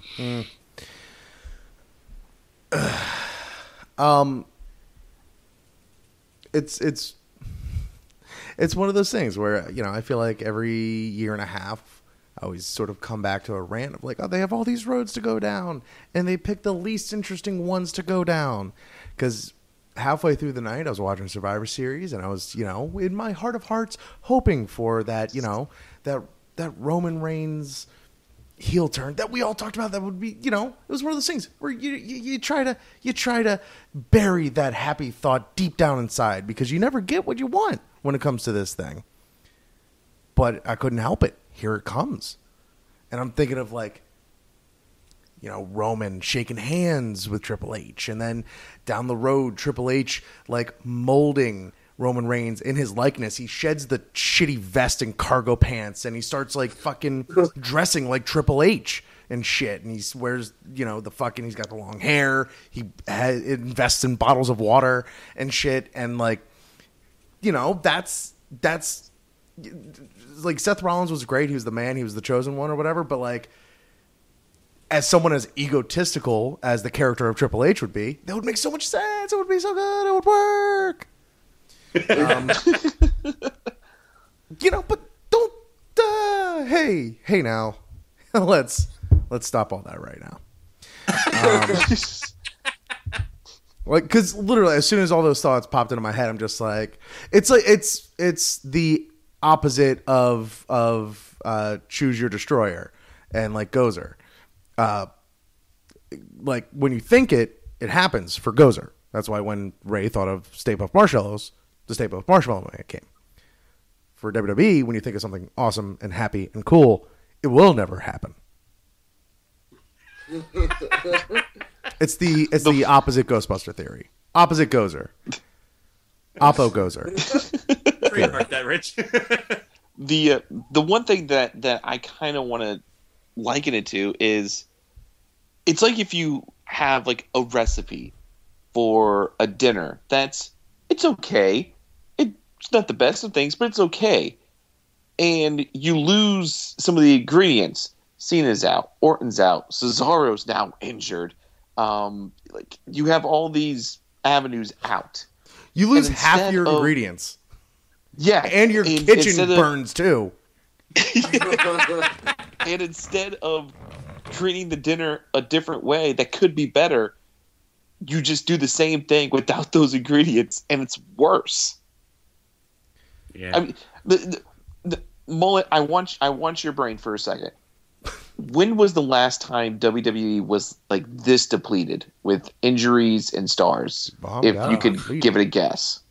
[SIGHS] Um, it's it's it's one of those things where you know I feel like every year and a half I always sort of come back to a rant of like, oh, they have all these roads to go down, and they pick the least interesting ones to go down. Because halfway through the night, I was watching Survivor Series, and I was, you know, in my heart of hearts, hoping for that, you know, that that Roman Reigns heel turn that we all talked about. That would be, you know, it was one of those things where you you, you try to you try to bury that happy thought deep down inside because you never get what you want when it comes to this thing. But I couldn't help it. Here it comes, and I'm thinking of like, you know, Roman shaking hands with Triple H, and then down the road, Triple H like molding Roman Reigns in his likeness. He sheds the shitty vest and cargo pants, and he starts like fucking dressing like Triple H and shit. And he wears, you know, the fucking. He's got the long hair. He invests in bottles of water and shit, and like, you know, that's that's like Seth Rollins was great. He was the man. He was the chosen one or whatever. But like, as someone as egotistical as the character of Triple H would be, that would make so much sense. It would be so good. It would work. [LAUGHS] Um, you know, but don't. Uh, hey, hey, now, [LAUGHS] let's let's stop all that right now. [LAUGHS] Um, like, because literally, as soon as all those thoughts popped into my head, I'm just like, it's like it's it's the opposite of of uh, choose your destroyer and like Gozer. Uh, like when you think it, it happens for Gozer. That's why when Ray thought of Stay Puft Marshmallows, the Stay Puft Marshmallow Man came. For WWE, when you think of something awesome and happy and cool, it will never happen. [LAUGHS] it's the it's the opposite Ghostbuster theory. Opposite Gozer. Oppo Gozer. Trademark that, Rich. [LAUGHS] the uh, the one thing that that I kind of want to liken it to is it's like if you have like a recipe for a dinner that's it's okay it's not the best of things but it's okay and you lose some of the ingredients cena's out orton's out cesaro's now injured um, like you have all these avenues out You lose half your of- ingredients, yeah and your and kitchen instead of- burns too. [LAUGHS] and instead of treating the dinner a different way that could be better, you just do the same thing without those ingredients, and it's worse. Yeah. I mean, the, the, the mullet. I want I want your brain for a second. When was the last time WWE was like this depleted with injuries and stars? Oh, if God, you could depleted. give it a guess.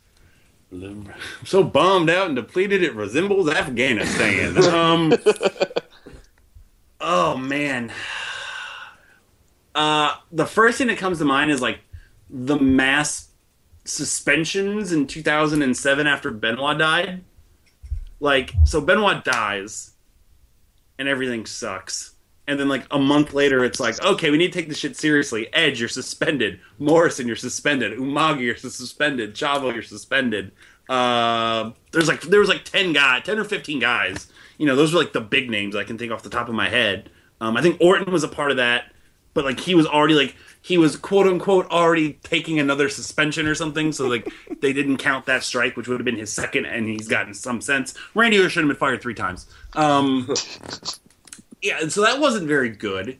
I'm [LAUGHS] so bummed out and depleted it resembles Afghanistan. [LAUGHS] um, oh man. Uh, the first thing that comes to mind is like the mass suspensions in 2007 after Benoit died. Like, so Benoit dies, and everything sucks. And then like a month later, it's like, okay, we need to take this shit seriously. Edge, you're suspended. Morrison, you're suspended. Umaga, you're suspended. Chavo, you're suspended. Uh, there's like there was like ten guys, ten or fifteen guys. You know, those were like the big names I can think off the top of my head. Um, I think Orton was a part of that, but like he was already like he was quote unquote already taking another suspension or something. So like [LAUGHS] they didn't count that strike, which would have been his second, and he's gotten some sense. Randy Orton should have been fired three times. Um, yeah, so that wasn't very good.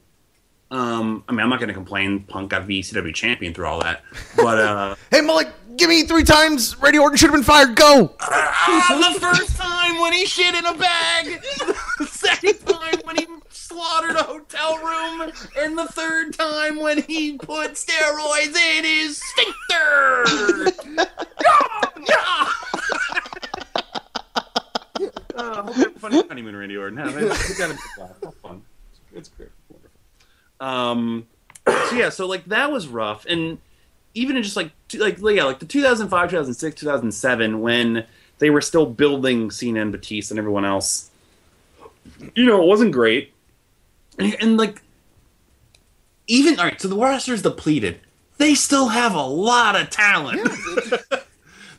Um, I mean, I'm not going to complain. Punk got ECW champion through all that, but uh, [LAUGHS] Hey, Mullet, give me three times. Randy Orton should have been fired. Go. ah, the first time when he shit in a bag, the second time when he slaughtered a hotel room, and the third time when he put steroids in his sphincter. [LAUGHS] Yeah, yeah. Uh, hope you have a fun honeymoon, Randy Orton. Have it. It's gotta be fun. Have fun. It's great. Wonderful. Um. So yeah, so like that was rough, and even in just like t- like yeah, like the 2005, 2006, 2007, when they were still building Cena and Batista and everyone else. You know, it wasn't great, and, and like even all right. So the roster's depleted. They still have a lot of talent.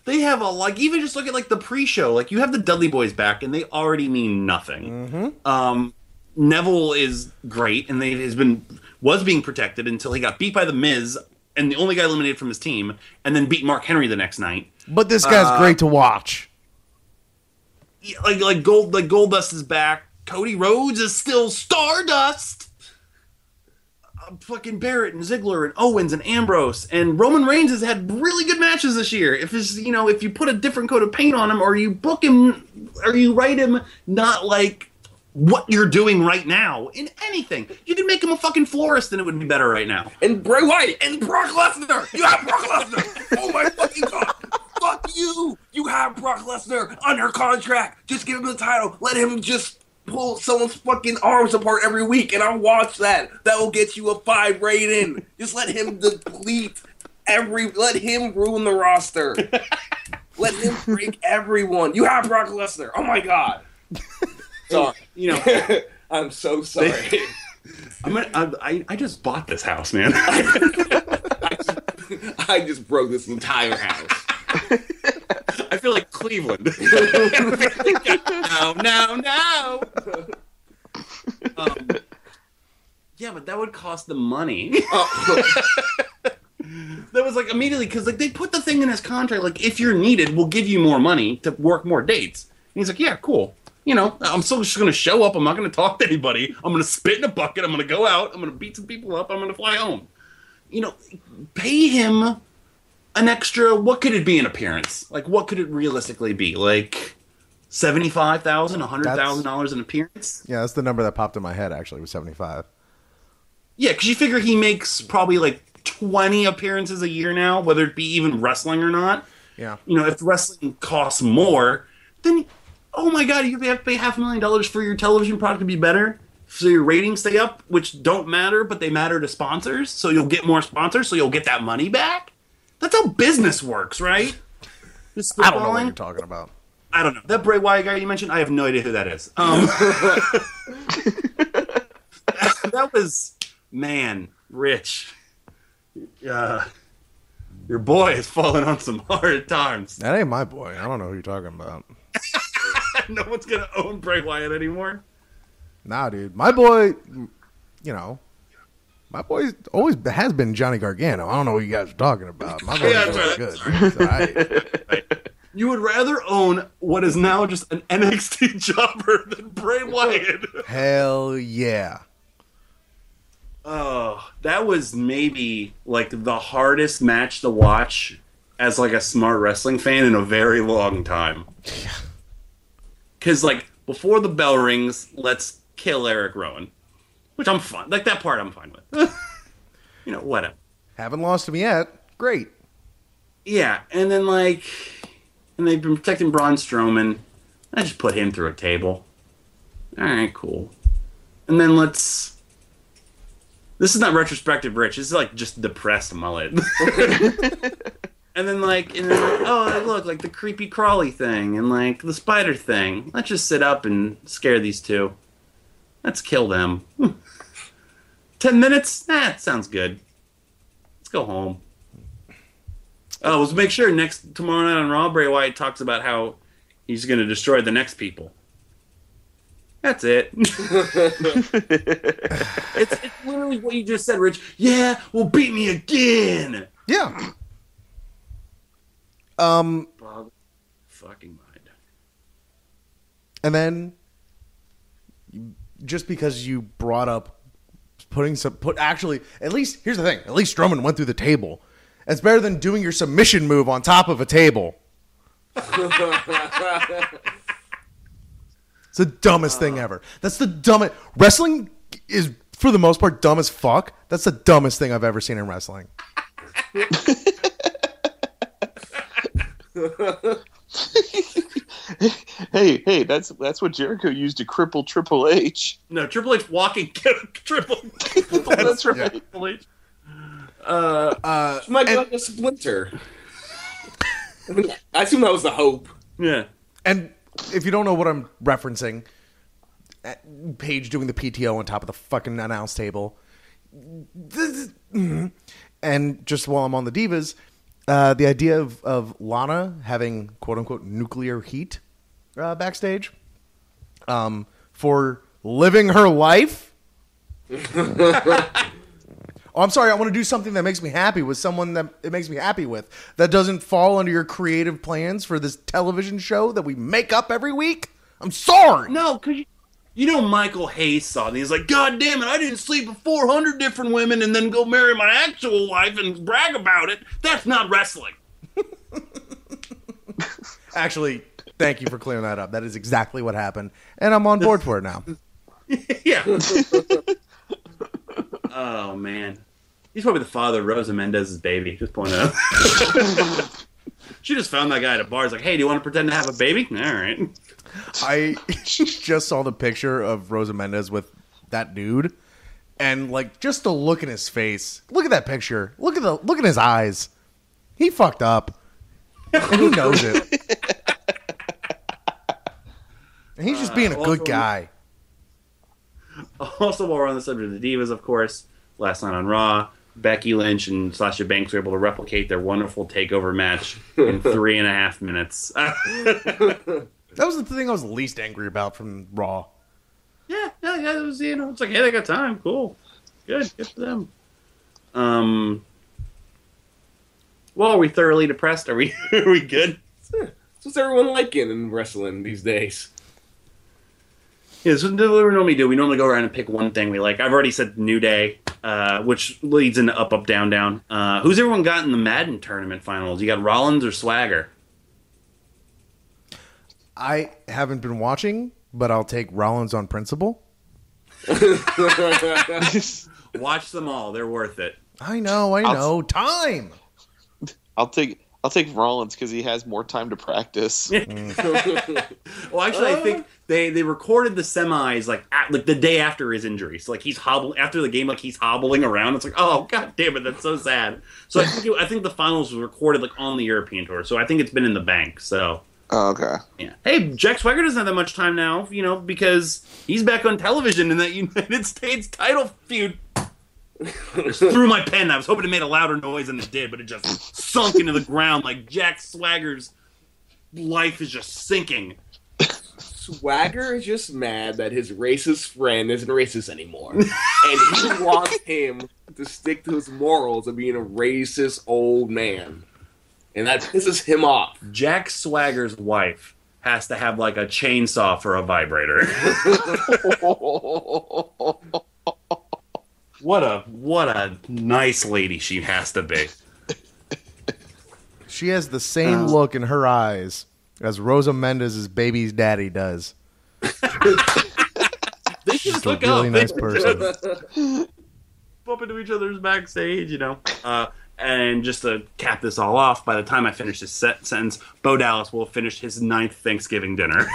They have a like even just look at like the pre-show. Like you have the Dudley Boys back, and they already mean nothing. Um, Neville is great, and they has been was being protected until he got beat by the Miz, and the only guy eliminated from his team, and then beat Mark Henry the next night. But this guy's Uh, great to watch. Yeah, Like like Gold like Goldust is back. Cody Rhodes is still Stardust. Fucking Barrett and Ziggler and Owens and Ambrose and Roman Reigns has had really good matches this year. If it's you know if you put a different coat of paint on him or you book him or you write him not like what you're doing right now in anything, you could make him a fucking florist and it would be better right now. and Bray Wyatt and Brock Lesnar. You have Brock Lesnar. [LAUGHS] Oh my fucking god. Fuck you. You have Brock Lesnar under contract. Just give him the title. Let him just pull someone's fucking arms apart every week, and I'll watch that. That will get you a five rating. Just let him deplete every. Let him ruin the roster. let him break everyone. You have Brock Lesnar. Oh my god. Sorry. You know, [LAUGHS] I'm so sorry. [LAUGHS] I'm gonna, I, I I just bought this house, man. [LAUGHS] I just broke this entire house. I feel like Cleveland. no, no, no. Um, yeah, but that would cost them money. [LAUGHS] Oh. that was like immediately because like they put the thing in his contract like if you're needed, we'll give you more money to work more dates. And he's like, yeah, cool. You know, I'm still just gonna show up. I'm not gonna talk to anybody. I'm gonna spit in a bucket. I'm gonna go out. I'm gonna beat some people up. I'm gonna fly home. You know, pay him an extra. What could it be an appearance? Like, what could it realistically be? Like seventy-five thousand, a hundred thousand dollars in appearance? Yeah, that's the number that popped in my head. Actually, was seventy five. Yeah, because you figure he makes probably like 20 appearances a year now, whether it be even wrestling or not. Yeah. You know, if wrestling costs more, then, oh my God, you have to pay half a million dollars for your television product to be better. So your ratings stay up, which don't matter, but they matter to sponsors. So you'll get more sponsors, so you'll get that money back. That's how business works, right? I don't know what you're talking about. I don't know that Bray Wyatt guy you mentioned. I have no idea who that is. Um, [LAUGHS] [LAUGHS] that was man, Rich. Uh, your boy has fallen on some hard times. That ain't my boy. I don't know who you're talking about. [LAUGHS] no one's gonna own Bray Wyatt anymore. Nah, dude. My boy, you know, my boy always has been Johnny Gargano. I don't know what you guys are talking about. My [LAUGHS] boy's Yeah, right, good. You would rather own what is now just an NXT [LAUGHS] jobber than Bray Wyatt. Hell yeah. Oh, that was maybe like the hardest match to watch as like a smart wrestling fan in a very long time. Cause like before the bell rings, let's kill Eric Rowan, which I'm fine. Like that part, I'm fine with. [LAUGHS] you know, whatever. Haven't lost him yet. Great. Yeah, and then like, and they've been protecting Braun Strowman. I just put him through a table. All right, cool. And then let's. This is not retrospective, Rich. This is like just depressed mullet. [LAUGHS] and then like, and then like, oh look, like the creepy crawly thing and like the spider thing. Let's just sit up and scare these two. Let's kill them. [LAUGHS] Ten minutes? Nah, sounds good. Let's go home. Oh, let's make sure next tomorrow night on Raw, Bray Wyatt talks about how he's going to destroy the next people. That's it. [LAUGHS] it's, it's literally what you just said, Rich. Yeah, well, beat me again. Yeah. Um, Bog fucking mind. and then just because you brought up putting some put actually at least here's the thing at least Strowman went through the table. It's better than doing your submission move on top of a table. [LAUGHS] It's the dumbest thing ever. That's the dumbest. Wrestling is, for the most part, dumb as fuck. That's the dumbest thing I've ever seen in wrestling. [LAUGHS] hey, hey, that's that's what Jericho used to cripple Triple H. No, Triple H walking [LAUGHS] triple. That's right. Triple H. Uh, Uh, Might be like a splinter. I, mean, I assume that was the hope. yeah. and if you don't know what I'm referencing, Paige doing the PTO on top of the fucking announce table. And just while I'm on the divas, uh, the idea of, of Lana having quote unquote nuclear heat uh, backstage um, for living her life. [LAUGHS] oh, I'm sorry. I want to do something that makes me happy with someone that it makes me happy with. That doesn't fall under your creative plans for this television show that we make up every week. I'm sorry. No, because you, you know Michael Hayes saw it he's like, God damn it, I didn't sleep with 400 different women and then go marry my actual wife and brag about it. That's not wrestling. [LAUGHS] Actually, thank you for clearing that up. That is exactly what happened, and I'm on board for it now. [LAUGHS] yeah. [LAUGHS] oh, man. He's probably the father of Rosa Mendez's baby. Just point out. [LAUGHS] she just found that guy at a bar. He's like, hey, do you want to pretend to have a baby? All right. I [LAUGHS] just saw the picture of Rosa Mendez with that dude, and like just the look in his face. Look at that picture. Look at the look in his eyes. He fucked up, and he [LAUGHS] knows it. And he's just being a uh, good also- guy. Also, while we're on the subject of the Divas, of course, last night on Raw, Becky Lynch and Sasha Banks were able to replicate their wonderful takeover match in [LAUGHS] three and a half minutes. [LAUGHS] That was the thing I was least angry about from Raw. yeah, yeah, yeah. It was, you know, it's like, hey, they got time. Cool. Good. Good for them. Um, well, are we thoroughly depressed? Are we, [LAUGHS] are we good? What's everyone liking in wrestling these days? Yeah, so what do we normally do? We normally go around and pick one thing we like. I've already said New Day, uh, which leads into Up, Up, Down, Down. Uh, who's everyone got in the Madden tournament finals? You got Rollins or Swagger? I haven't been watching, but I'll take Rollins on principle. [LAUGHS] Watch them all; they're worth it. I know, I I'll- know. Time. I'll take I'll take Rollins because he has more time to practice. [LAUGHS] Well, actually, I think they, they recorded the semis like at, like the day after his injury. So like he's hobbling after the game, like he's hobbling around. It's like, oh [LAUGHS] god damn it, that's so sad. So I think it, I think the finals was recorded like on the European tour. So I think it's been in the bank. So Oh, okay. Yeah. Hey, Jack Swagger doesn't have that much time now, you know, because he's back on television in that [LAUGHS] United States title feud. Threw my pen. I was hoping it made a louder noise than it did, but it just sunk into the ground like Jack Swagger's life is just sinking. Swagger is just mad that his racist friend isn't racist anymore, [LAUGHS] and he wants him to stick to his morals of being a racist old man, and that pisses him off. Jack Swagger's wife has to have like a chainsaw for a vibrator. [LAUGHS] what a what a nice lady she has to be. She has the same look in her eyes as Rosa Mendez's baby's daddy does. [LAUGHS] They She's just a really up. nice person. [LAUGHS] bump into each other's backstage, you know. Uh, and just to cap this all off, by the time I finish this set- sentence, Bo Dallas will have finished his ninth Thanksgiving dinner.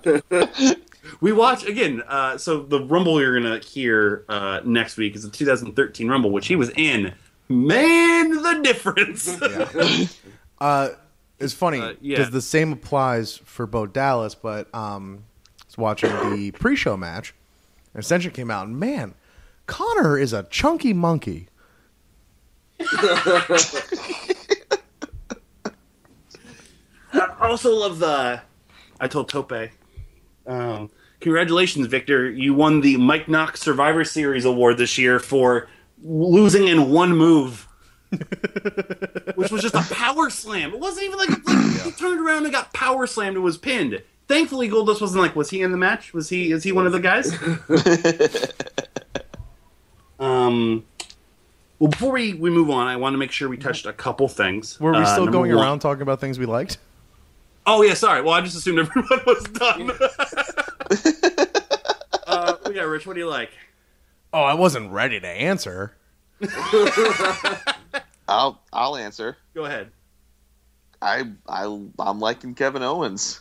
[LAUGHS] we watch again. Uh, so the Rumble you're gonna hear uh, next week is the 2013 Rumble, which he was in. Man, the difference. [LAUGHS] Uh, it's funny Uh, because yeah. the same applies for Bo Dallas, but um, I was watching the pre-show match, and Ascension came out, and man, Konnor is a chunky monkey. [LAUGHS] I also love the. I told Tope. Um, congratulations, Viktor! You won the Mike Knox Survivor Series award this year for losing in one move, which was just a power slam. It wasn't even like, like he turned around and got power slammed and was pinned. Thankfully, Goldust wasn't like. Was he in the match? Was he? Is he one of the guys? [LAUGHS] um. Well, before we, we move on, I want to make sure we touched a couple things. Were we Uh, still number going one- around talking about things we liked? Oh yeah, sorry. Well, I just assumed everyone [LAUGHS] was done. [LAUGHS] uh, yeah, Rich, what do you like? Oh, I wasn't ready to answer. [LAUGHS] I'll I'll answer. Go ahead. I I I'm liking Kevin Owens.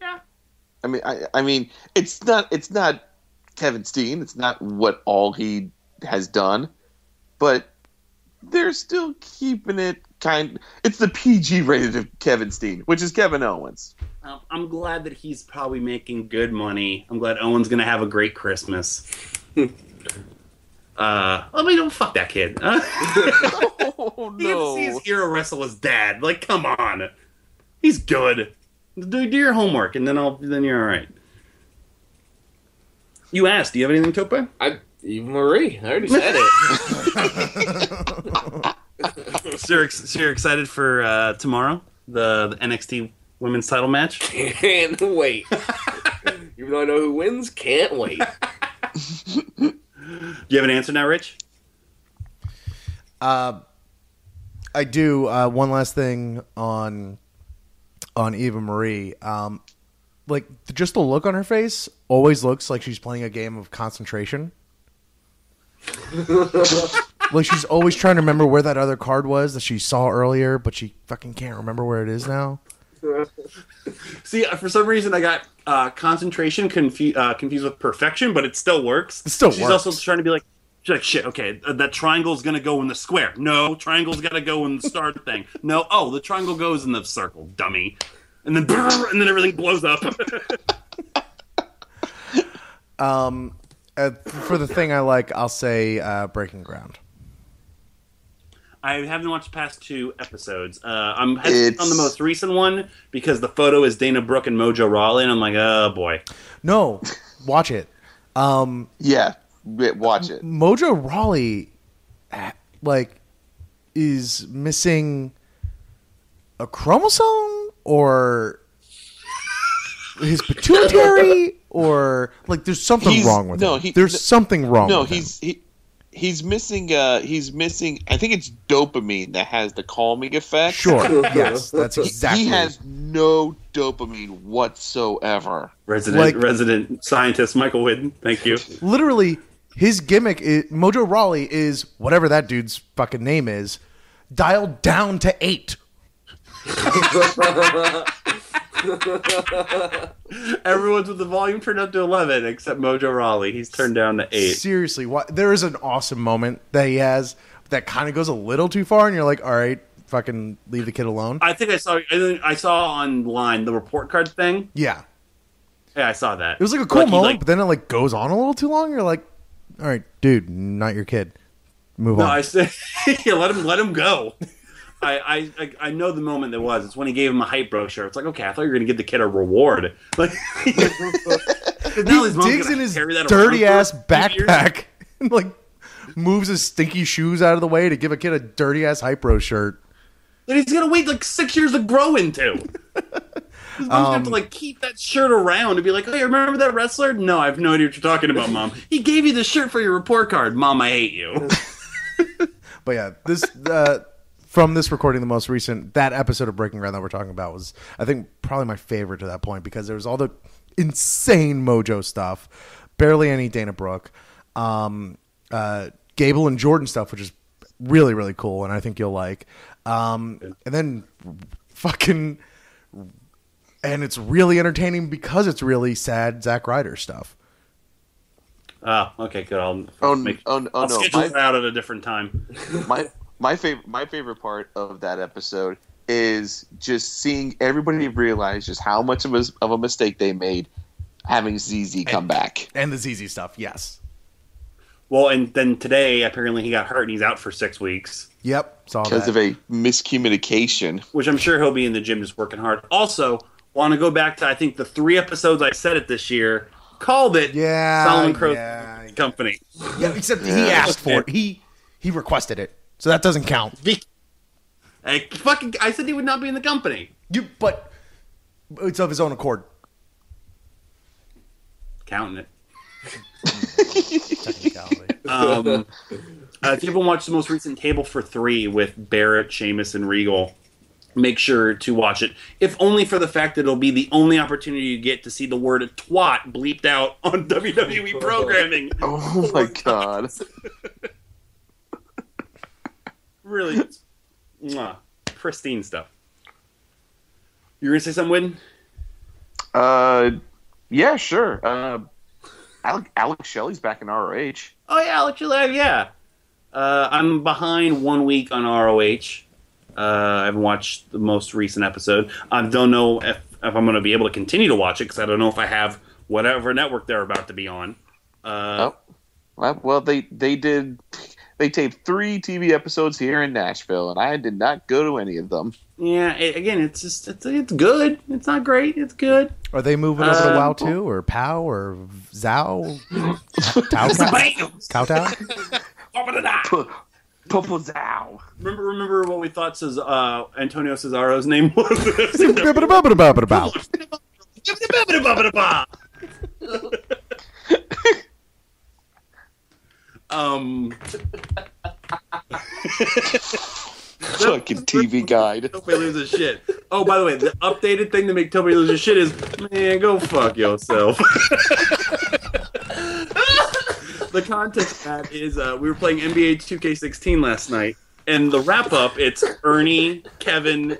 Yeah. I mean I I mean it's not it's not Kevin Steen. It's not what all he has done, but they're still keeping it kind. It's the PG rated of Kevin Steen, which is Kevin Owens. Um, I'm glad that he's probably making good money. I'm glad Owen's gonna have a great Christmas. [LAUGHS] uh, I mean, don't fuck that kid. Uh, [LAUGHS] Oh he had to see his hero wrestle his dad. Like, come on, he's good. Do, do your homework, and then I'll then you're all right. You asked. Do you have anything, Tope? I Eva Marie. I already said it. [LAUGHS] So you're, ex- so you're excited for uh, tomorrow, the, the NXT Women's Title match? can't wait. Even though I know who wins, can't wait. Do [LAUGHS] you have an answer now, Rich? Uh, I do. Uh, one last thing on on Eva Marie. Um, like just the look on her face always looks like she's playing a game of concentration. [LAUGHS] like she's always trying to remember where that other card was that she saw earlier, but she fucking can't remember where it is now. [LAUGHS] [LAUGHS] See, uh, for some reason, I got uh, concentration confu- uh, confused with perfection, but it still works. It still works. She's works. also trying to be like, she's like, shit, okay, uh, that triangle's gonna go in the square. No, triangle's gotta go in the start [LAUGHS] thing. No, oh, the triangle goes in the circle, dummy. And then, brrr, and then everything blows up. [LAUGHS] Um, uh, for the thing I like, I'll say uh, Breaking Ground. I haven't watched the past two episodes. Uh, I'm hesitant on the most recent one because the photo is Dana Brooke and Mojo Rawley, and I'm like, oh boy. No, watch it. Um, Yeah, watch it. Mojo Rawley, like, is missing a chromosome or his pituitary or like there's something He's- wrong with no, him. he- there's no- something wrong. No, with him. he's he, he's missing. Uh, he's missing. I think it's dopamine that has the calming effect. sure. yes, that's exactly. He has no dopamine whatsoever. Resident Like- resident scientist Michael Whidden, thank you. literally his gimmick. Is, Mojo Rawley is whatever that dude's fucking name is, dialed down to eight. [LAUGHS] [LAUGHS] Everyone's with the volume turned up to eleven except Mojo Rawley. He's turned down to eight. Seriously, what? There is an awesome moment that he has that kind of goes a little too far, and you're like, all right, fucking leave the kid alone. I think I saw. I, think I saw online the report card thing. yeah, Yeah, I saw that. it was like a cool he, moment, like- but then it like goes on a little too long. You're like, all right, dude, not your kid. Move No, on. I said, [LAUGHS] yeah, let him let him go. I, I I know the moment that was. It's when he gave him a Hype Bros shirt. It's like, okay, I thought you were gonna give the kid a reward. [LAUGHS] Like, [LAUGHS] he digs in his dirty ass backpack [LAUGHS] and like moves his stinky shoes out of the way to give a kid a dirty ass Hype Bros shirt. that he's gonna wait like six years to grow into. His mom's gonna have to like keep that shirt around and be like, "Hey, remember that wrestler?" No, I have no idea what you're talking about, mom. He gave you the shirt for your report card, mom. I hate you. But yeah, this uh, from this recording, the most recent that episode of Breaking Ground that we're talking about was, I think, probably my favorite to that point because there was all the insane Mojo stuff, barely any Dana Brooke, um, uh, Gable and Jordan stuff, which is really really cool, and I think you'll like. Um, and then fucking, and it's really entertaining because it's really sad Zack Ryder stuff. Oh, okay, good. I'll Oh, make, oh, oh I'll no, schedule my- it out at a different time. my my favorite my favorite part of that episode is just seeing everybody realize just how much of a, of a mistake they made having ZZ come back. And the ZZ stuff, yes. Well, and then today apparently he got hurt and he's out for six weeks. Yep, Because of a miscommunication. which I'm sure he'll be in the gym just working hard. Also, want to go back to I think the three episodes I said it this year. Called it Yeah, Solomon Crowe yeah. Company. Yeah, except he asked for it. He he requested it, so that doesn't count. Be- I fucking I said he would not be in the company. You but it's of his own accord. Counting it. Technicality. [LAUGHS] Um, uh, if you haven't watched the most recent Table for Three with Barrett, Sheamus, and Regal, make sure to watch it. If only for the fact that it'll be the only opportunity you get to see the word "twat" bleeped out on [LAUGHS] WWE programming. Oh my god. [LAUGHS] Really, mwah, pristine stuff. You're gonna say something, Win? Uh, yeah, sure. Uh, Alec, Alex Shelley's back in ROH. Oh yeah, Alex Live, yeah. Uh, I'm behind one week on ROH. Uh, I haven't watched the most recent episode. I don't know if, if I'm going to be able to continue to watch it because I don't know if I have whatever network they're about to be on. Uh, Oh, well, well, they they did. They taped three TV episodes here in Nashville, and I did not go to any of them. Yeah, it, again, it's just it's it's good. It's not great. It's good. Are they moving over to Um, WoW too, or POW, or Zao? [LAUGHS] Tao Tao? Tao Tao? [LAUGHS] Popo Zao. Remember, remember what we thought says uh, Antonio Cesaro's name was. [LAUGHS] um, [LAUGHS] Fucking TV guide. Toby loses shit. Oh, by the way, the updated thing to make Toby lose his shit is, man, go fuck yourself. [LAUGHS] the context of that is uh, we were playing NBA 2K16 last night, and the wrap up, it's Ernie, Kevin,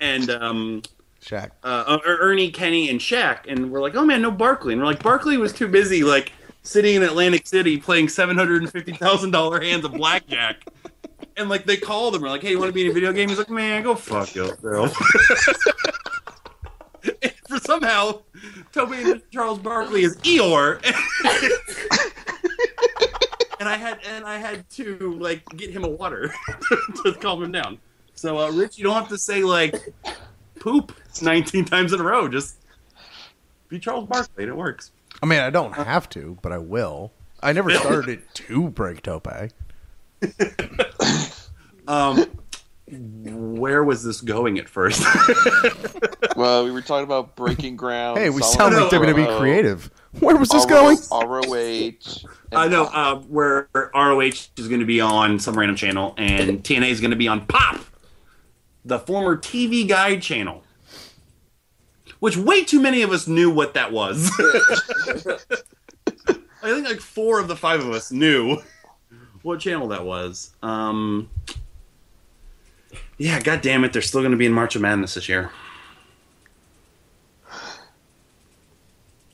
and um, Shaq. uh, Er- Ernie, Kenny, and Shaq, and we're like, oh man, no Barkley, and we're like, Barkley was too busy like sitting in Atlantic City playing seven hundred and fifty thousand dollar hands of blackjack, and like they called him, like, hey, you want to be in a video game? He's like, man, go fuck yourself. [LAUGHS] For somehow, Toby and Charles Barkley is Eeyore. [LAUGHS] And I had and I had to like get him a water [LAUGHS] to calm him down. So, uh, Rich, you don't have to say like poop 19 times in a row. Just be Charles Barkley, and it works. I mean, I don't have to, but I will. I never started it to break Tope. [COUGHS] Um, where was this going at first? [LAUGHS] Well, we were talking about breaking ground. Hey, we Solomon sound like no, WWE Crow, creative. Where was this RO- going? ROH. and I know uh, where ROH is going to be on some random channel, and TNA is going to be on Pop, the former TV Guide channel. Which way too many of us knew what that was. [LAUGHS] [LAUGHS] I think like four of the five of us knew what channel that was. Um, yeah, god damn it, they're still going to be in March of Madness this year.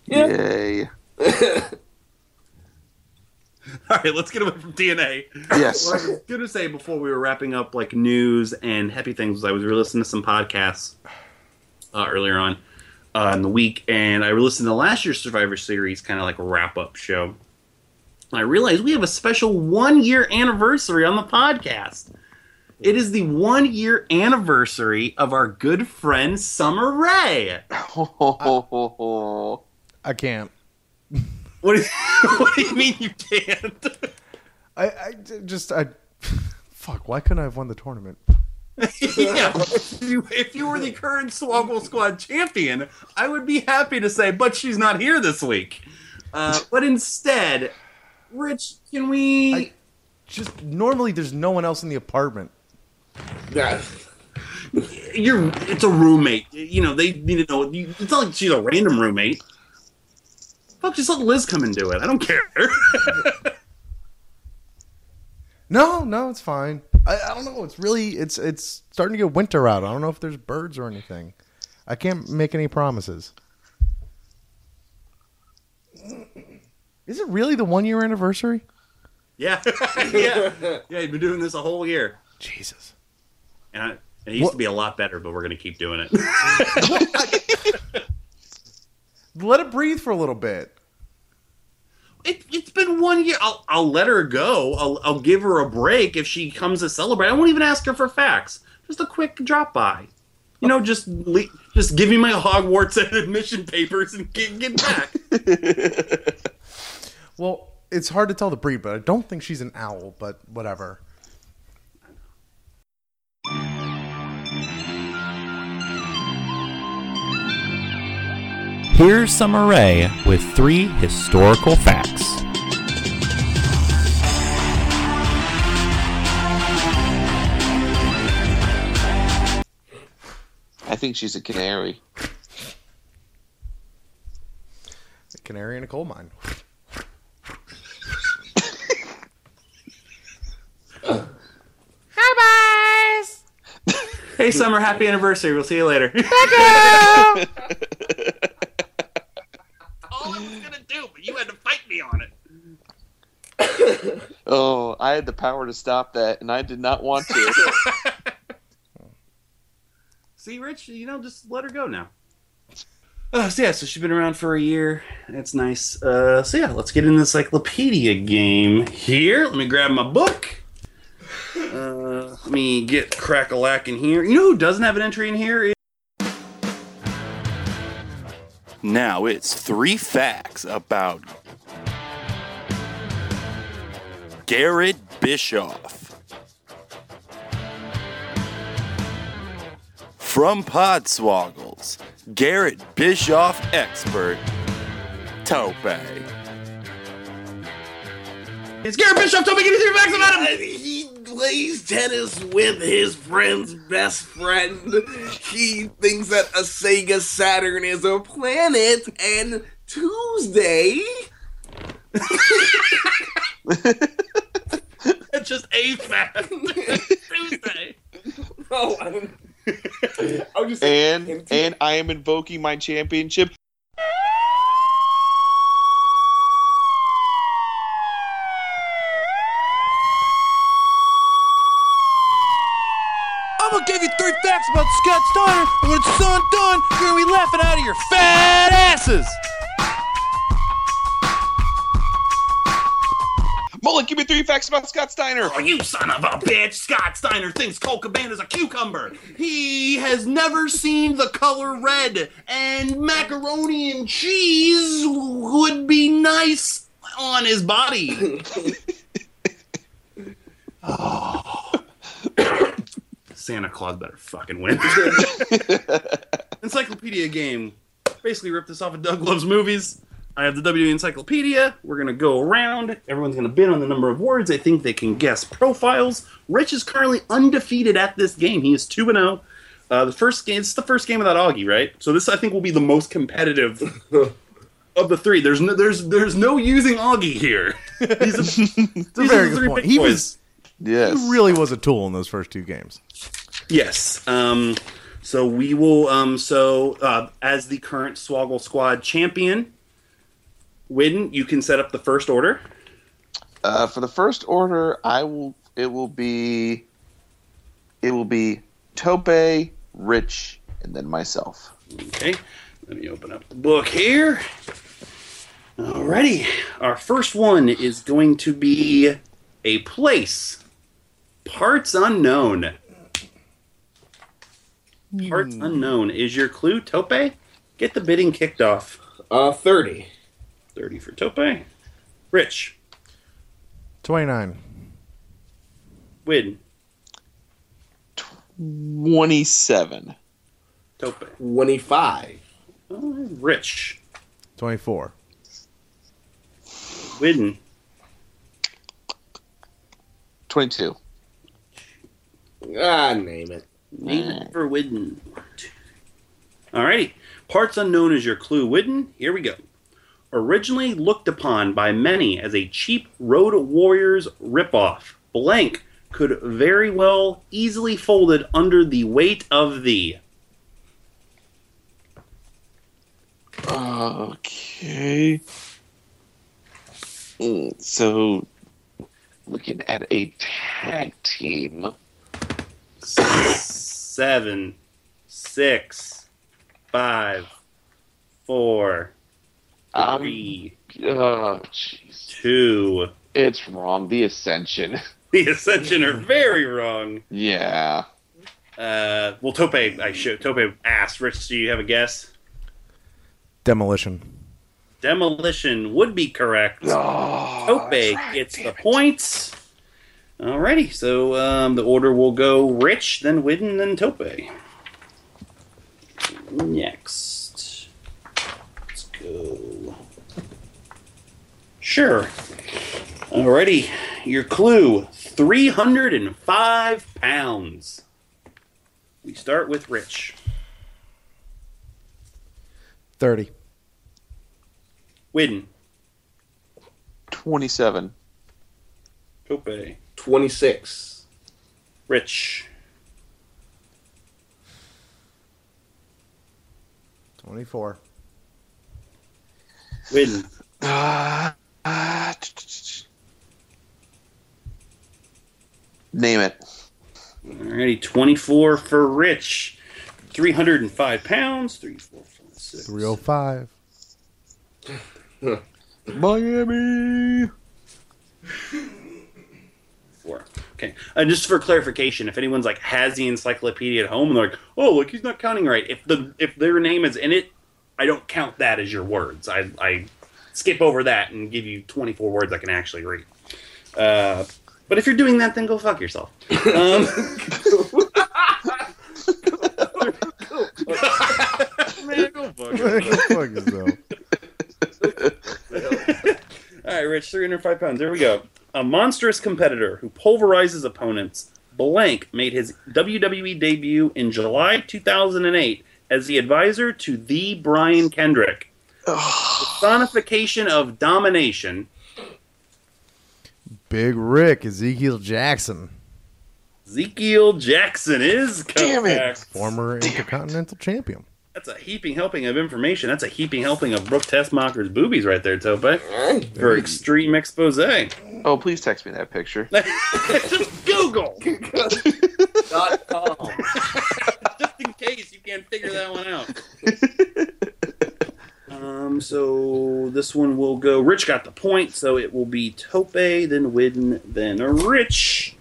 Yeah. Yay. [LAUGHS] All right, let's get away from TNA. Yes. What I was gonna say before we were wrapping up like news and happy things was I was re-listening to some podcasts uh, earlier on uh, in the week, and I listened to last year's Survivor Series kind of like wrap up show. I realized we have a special one year anniversary on the podcast. It is the one year anniversary of our good friend Summer Rae. I can't. What do you, [LAUGHS] what do you mean you can't? I just I. [LAUGHS] Fuck! Why couldn't I have won the tournament? [LAUGHS] yeah, [LAUGHS] if you, if you were the current Swoggle Squad champion, I would be happy to say, but she's not here this week. Uh, but instead, Rich, can we? I- Just normally, there's no one else in the apartment. Yeah. You're. It's a roommate. You know they need to know. It's not like she's a random roommate. Fuck, just let Liz come and do it. I don't care. [LAUGHS] No, no, it's fine. I, I don't know. It's really it's it's starting to get winter out. I don't know if there's birds or anything. I can't make any promises. Is it really the one year anniversary? yeah, [LAUGHS] yeah, yeah. You've been doing this a whole year, Jesus. and I, it used What- to be a lot better, but we're gonna keep doing it. [LAUGHS] Let it breathe for a little bit. It, it's been one year. I'll, I'll let her go. I'll, I'll give her a break if she comes to celebrate. I won't even ask her for facts. Just a quick drop by. You know, just le- just give me my Hogwarts [LAUGHS] admission papers and get, get back. [LAUGHS] Well, it's hard to tell the breed, but I don't think she's an owl. But whatever. Here's Summer Rae with three historical facts. I think she's a canary. A canary in a coal mine. Hi, boys! Hey, Summer, happy anniversary. We'll see you later. All [LAUGHS] I was gonna do, but you had to fight me on it. [LAUGHS] Oh, I had the power to stop that, and I did not want to. [LAUGHS] See, Rich, you know, just let her go now. Uh, so yeah, so she's been around for a year. That's nice. Uh, so yeah, let's get in the encyclopedia game here. Let me grab my book. Uh, let me get crack a lack in here. You know who doesn't have an entry in here? Now it's three facts about Garrett Bischoff. From Podswoggles, Garrett Bischoff expert, Tope. It's Garrett Bischoff, Tell me, give me three facts about him. Uh, He plays tennis with his friend's best friend. He thinks that a Sega Saturn is a planet, and Tuesday. [LAUGHS] It's just a fact. [LAUGHS] Tuesday. Oh, I don't. I was just and and I am invoking my championship. I'm gonna give you three facts about Scott Steiner, and when it's all done, you're gonna be laughing out of your fat asses. Mullet, give me three facts about Scott Steiner. Oh, you son of a bitch! Scott Steiner thinks Colt Cabana is a cucumber. He has never seen the color red, and macaroni and cheese would be nice on his body. [LAUGHS] [SIGHS] [SIGHS] [SIGHS] Oh. Santa Claus better fucking win. [LAUGHS] [LAUGHS] Encyclopedia game basically ripped this off of Doug Loves Movies. I have the WWE Encyclopedia. We're going to go around. Everyone's going to bid on the number of words they think they can guess profiles. Rich is currently undefeated at this game. He is 2 and 0. Uh, the first game, it's the first game without Augie, right? So this I think will be the most competitive [LAUGHS] of the three. There's no there's there's no using Augie here. Are, It's a very good point. He was Yes. he really was a tool in those first two games. Yes. Um, so we will. Um, so uh, as the current Swoggle Squad champion, Widden, you can set up the first order. Uh, for the first order, I will. It will be. It will be Tope, Rich, and then myself. Okay, let me open up the book here. Alrighty, our first one is going to be a place. Parts unknown. Parts unknown is your clue, Tope. Get the bidding kicked off. Uh, 30. 30 for Tope. Rich, 29. Win, Twenty-seven. Tope. 25. Uh, Rich, 24. Win, Twenty-two. Ah, name it. Name it for Widden. Alrighty. Parts unknown is your clue, Widden. Here we go. Originally looked upon by many as a cheap Road Warriors ripoff, blank could very well easily folded under the weight of the. Okay. Mm, So, looking at a tag team. Seven, six, five, four, Um, three, Oh, It's wrong. The Ascension. [LAUGHS] The Ascension are very wrong. yeah. Uh, well, Tope, I should. Tope asked. Rich, do you have a guess? Demolition. Demolition would be correct. Oh, Tope that's right, gets the it. points. Alrighty, so um, the order will go Rich, then Widden, then Tope. Next. Let's go. Sure. Alrighty, your clue 305 pounds. We start with Rich. 30. Widden. 27. Tope. 26. Rich. 24. Widden. Uh, uh, name it. Alrighty, 24 for Rich. 305 pounds. 3, 4, 5, 6. 305. Miami. Four. Okay. And just for clarification, if anyone's like has the encyclopedia at home and they're like, "Oh, look, he's not counting right," if the if their name is in it, I don't count that as your words. I I skip over that and give you 24 words I can actually read. Uh, but if you're doing that, then go fuck yourself. Um, [LAUGHS] man, go fuck yourself. Fuck [LAUGHS] yourself. All right, Rich, 305 pounds. There we go. A monstrous competitor who pulverizes opponents. Blank made his WWE debut in July 2008 as the advisor to the Brian Kendrick. Personification of domination. Big Rick, Ezekiel Jackson, Ezekiel Jackson is Damn it. correct. former Intercontinental Champion. That's a heaping helping of information. That's a heaping helping of Brooke Tessmacher's boobies right there, Tope. For extreme expose. Oh, please text me that picture. [LAUGHS] Just Google. [LAUGHS] Dot com. [LAUGHS] just in case you can't figure that one out. um, so this one will go. Rich got the point, so it will be Tope, then Widden, then Rich.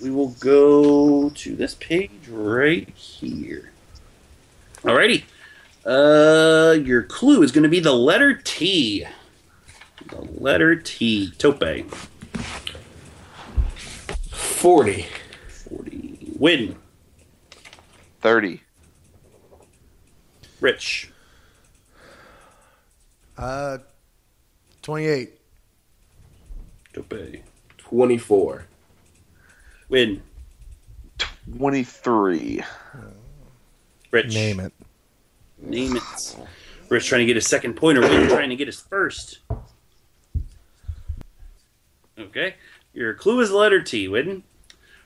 We will go to this page right here. Alrighty. Uh, your clue is going to be the letter T. The letter T. Tope. 40. 40. Win. 30. Rich. Uh, 28. Tope. 24. Win. 23. Rich. Name it. Name it. Rich trying to get his second pointer. Win trying to get his first. Okay. Your clue is the letter T, Widden.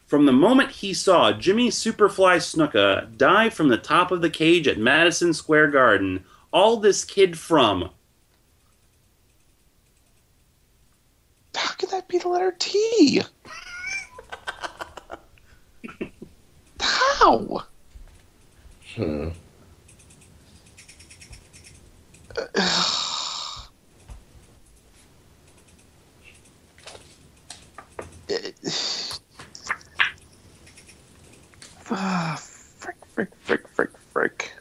From the moment he saw Jimmy Superfly Snuka dive from the top of the cage at Madison Square Garden, all this kid from How could that be the letter T? [LAUGHS] How? Hmm. Ah, frick, frick, frick, frick, frick.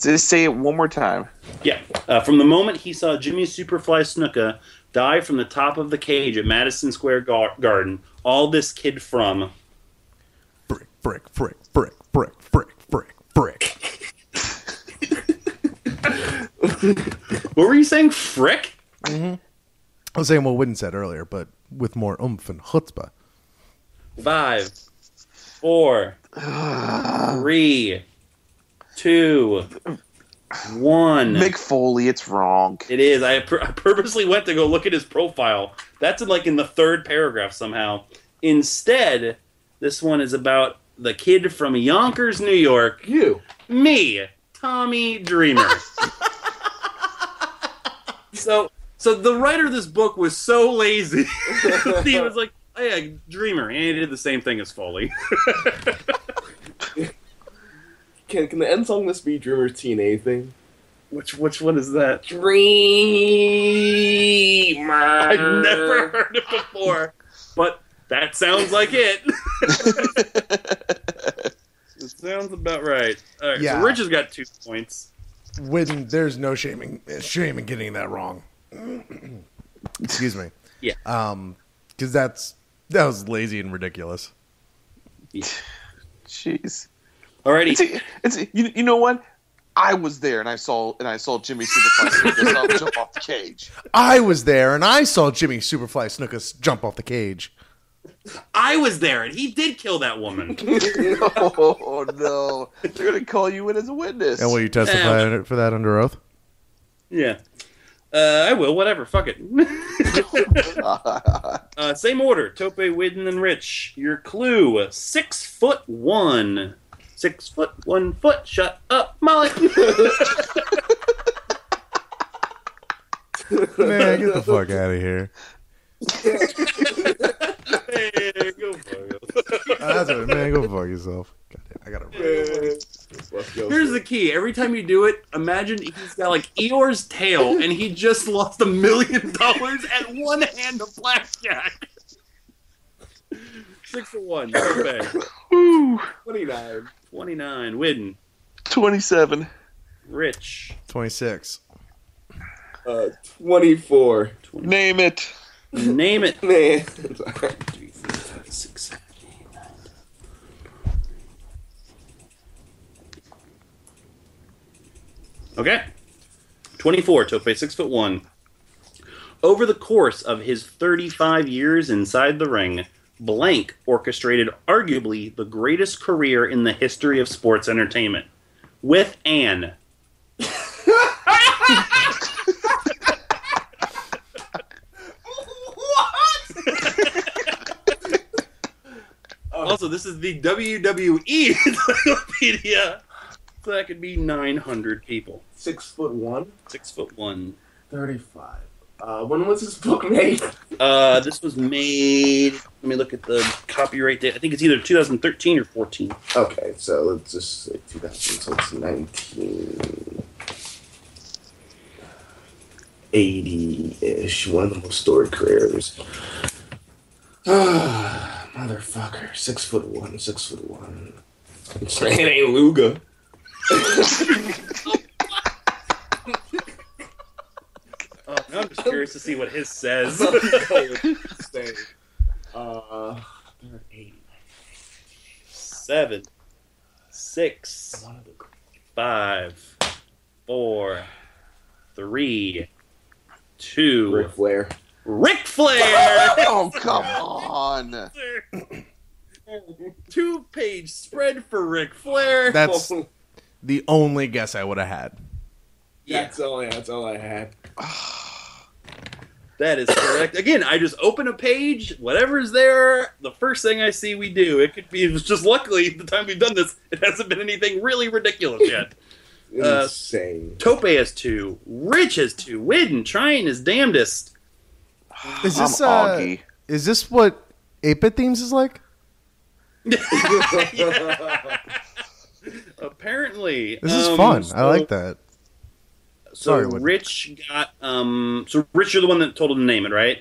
Just say it one more time. Yeah. Uh, from the moment he saw Jimmy Superfly Snuka die from the top of the cage at Madison Square Gar- Garden, all this kid from. Frick, frick, frick, frick, frick, frick, frick, frick. [LAUGHS] What were you saying? Frick? Mm-hmm. I was saying what Witten said earlier, but with more oomph and chutzpah. Five, four, [SIGHS] three, two, one. Mick Foley, it's wrong. It is. I, pur- I purposely went to go look at his profile. That's in, like in the third paragraph somehow. Instead, this one is about the kid from Yonkers, New York. You. Me, Tommy Dreamer. [LAUGHS] so, so the writer of this book was so lazy. [LAUGHS] he was like, "Oh yeah, Dreamer," and he did the same thing as Foley. [LAUGHS] Can can the end song this be Dreamer's TNA thing? which which one is that? Dreamer. I've never heard it before, but that sounds like it. [LAUGHS] it sounds about right. All right, Yeah. so Rich has got two points. Witten, there's no shaming shame in getting that wrong. [CLEARS THROAT] Excuse me. Yeah. Um, because that's that was lazy and ridiculous. Jeez. Alrighty, It's, it's you, you know what? I was there and I saw and I saw Jimmy Superfly Snuka jump off the cage. I was there and I saw Jimmy Superfly Snookus jump off the cage. I was there, and he did kill that woman. [LAUGHS] oh no! They're gonna call you in as a witness. And will you testify Um, for that under oath? yeah, uh, I will. Whatever. Fuck it. [LAUGHS] uh, same order: Tope, Widden, and Rich. Your clue: six foot one. Six foot one foot. Shut up, Molly. [LAUGHS] Man, get the fuck out of here. Hey, go fuck yourself. That's [LAUGHS] what, man, go fuck yourself. God I gotta. Let's. Here's the key. Every time you do it, imagine he's got like Eeyore's tail and he just lost a million dollars at one hand of blackjack. Six to one. Okay. Woo. 29. 29. Widden. Twenty-seven. Rich. 26. Uh, 24. Name it. Name it. [LAUGHS] Man. Six, seven, eight, nine. Okay. 24, Tope, six foot one. Over the course of his 35 years inside the ring, Blank orchestrated arguably the greatest career in the history of sports entertainment. With an [LAUGHS] Also, this is the WWE [LAUGHS] Encyclopedia. So that could be 900 people. Six foot one. Six foot one. 35. Uh, when was this book made? Uh, this was made. Let me look at the copyright date. I think it's either 2013 or 14. Okay, so let's just say 2000, so it's 19. 80 ish. One of the most storied careers. [SIGHS] Motherfucker. Six foot one, six foot one. It ain't Luger. Oh, now I'm just curious to see what his says. uh, they're 80. Seven, six, One of the five, four, three, two. Ric Flair. Ric Flair! [LAUGHS] Oh come on! [LAUGHS] Two page spread for Ric Flair. That's [LAUGHS] the only guess I would have had. That's all. Yeah, that's all I had. [SIGHS] That is correct. Again, I just open a page, whatever's there, the first thing I see we do. It could be, it was just luckily the time we've done this, it hasn't been anything really ridiculous yet. Uh, Insane. Tope has two, Rich has two, Widden trying his damnedest. Is this uh, is this what 8-bit themes is like? [LAUGHS] Apparently, This is um, fun. I like that. So Sorry, Whitney. Rich got um. So Rich, you're the one that told him to name it, right?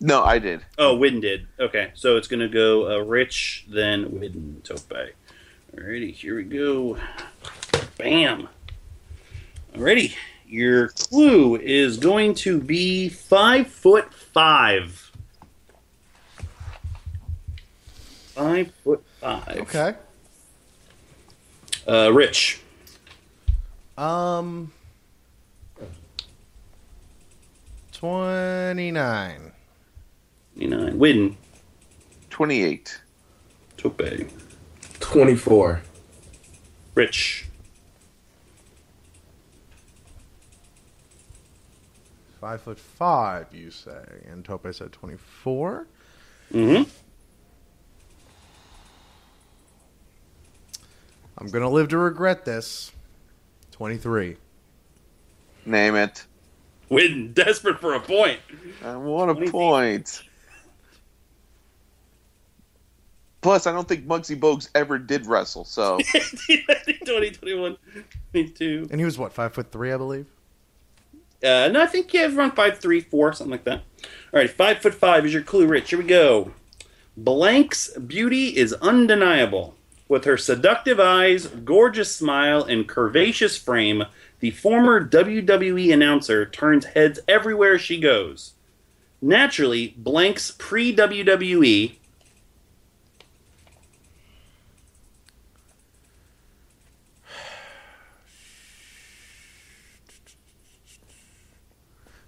No, I did. Oh, Widden did. Okay, so it's gonna go uh, Rich, then Widden, Tope. Alrighty, here we go. Bam. Alrighty, your clue is going to be five foot five. Five foot five. Okay. Uh, Rich. Um 29. 29. Win. 28. Tope. 24. Rich. Five foot five, you say, and Tope said twenty-four. Mm-hmm. I'm gonna live to regret this. Twenty-three. Name it. Widden, desperate for a point. I want a 20 point. Plus, I don't think Muggsy Bogues ever did wrestle, so [LAUGHS] 20, 21, 22. And he was what, five foot three, I believe. Uh, no, I think have around five, three, four, something like that. All right, five foot five is your clue, Rich. Here we go. Blank's beauty is undeniable. With her seductive eyes, gorgeous smile, and curvaceous frame, the former WWE announcer turns heads everywhere she goes. Naturally, Blank's pre WWE.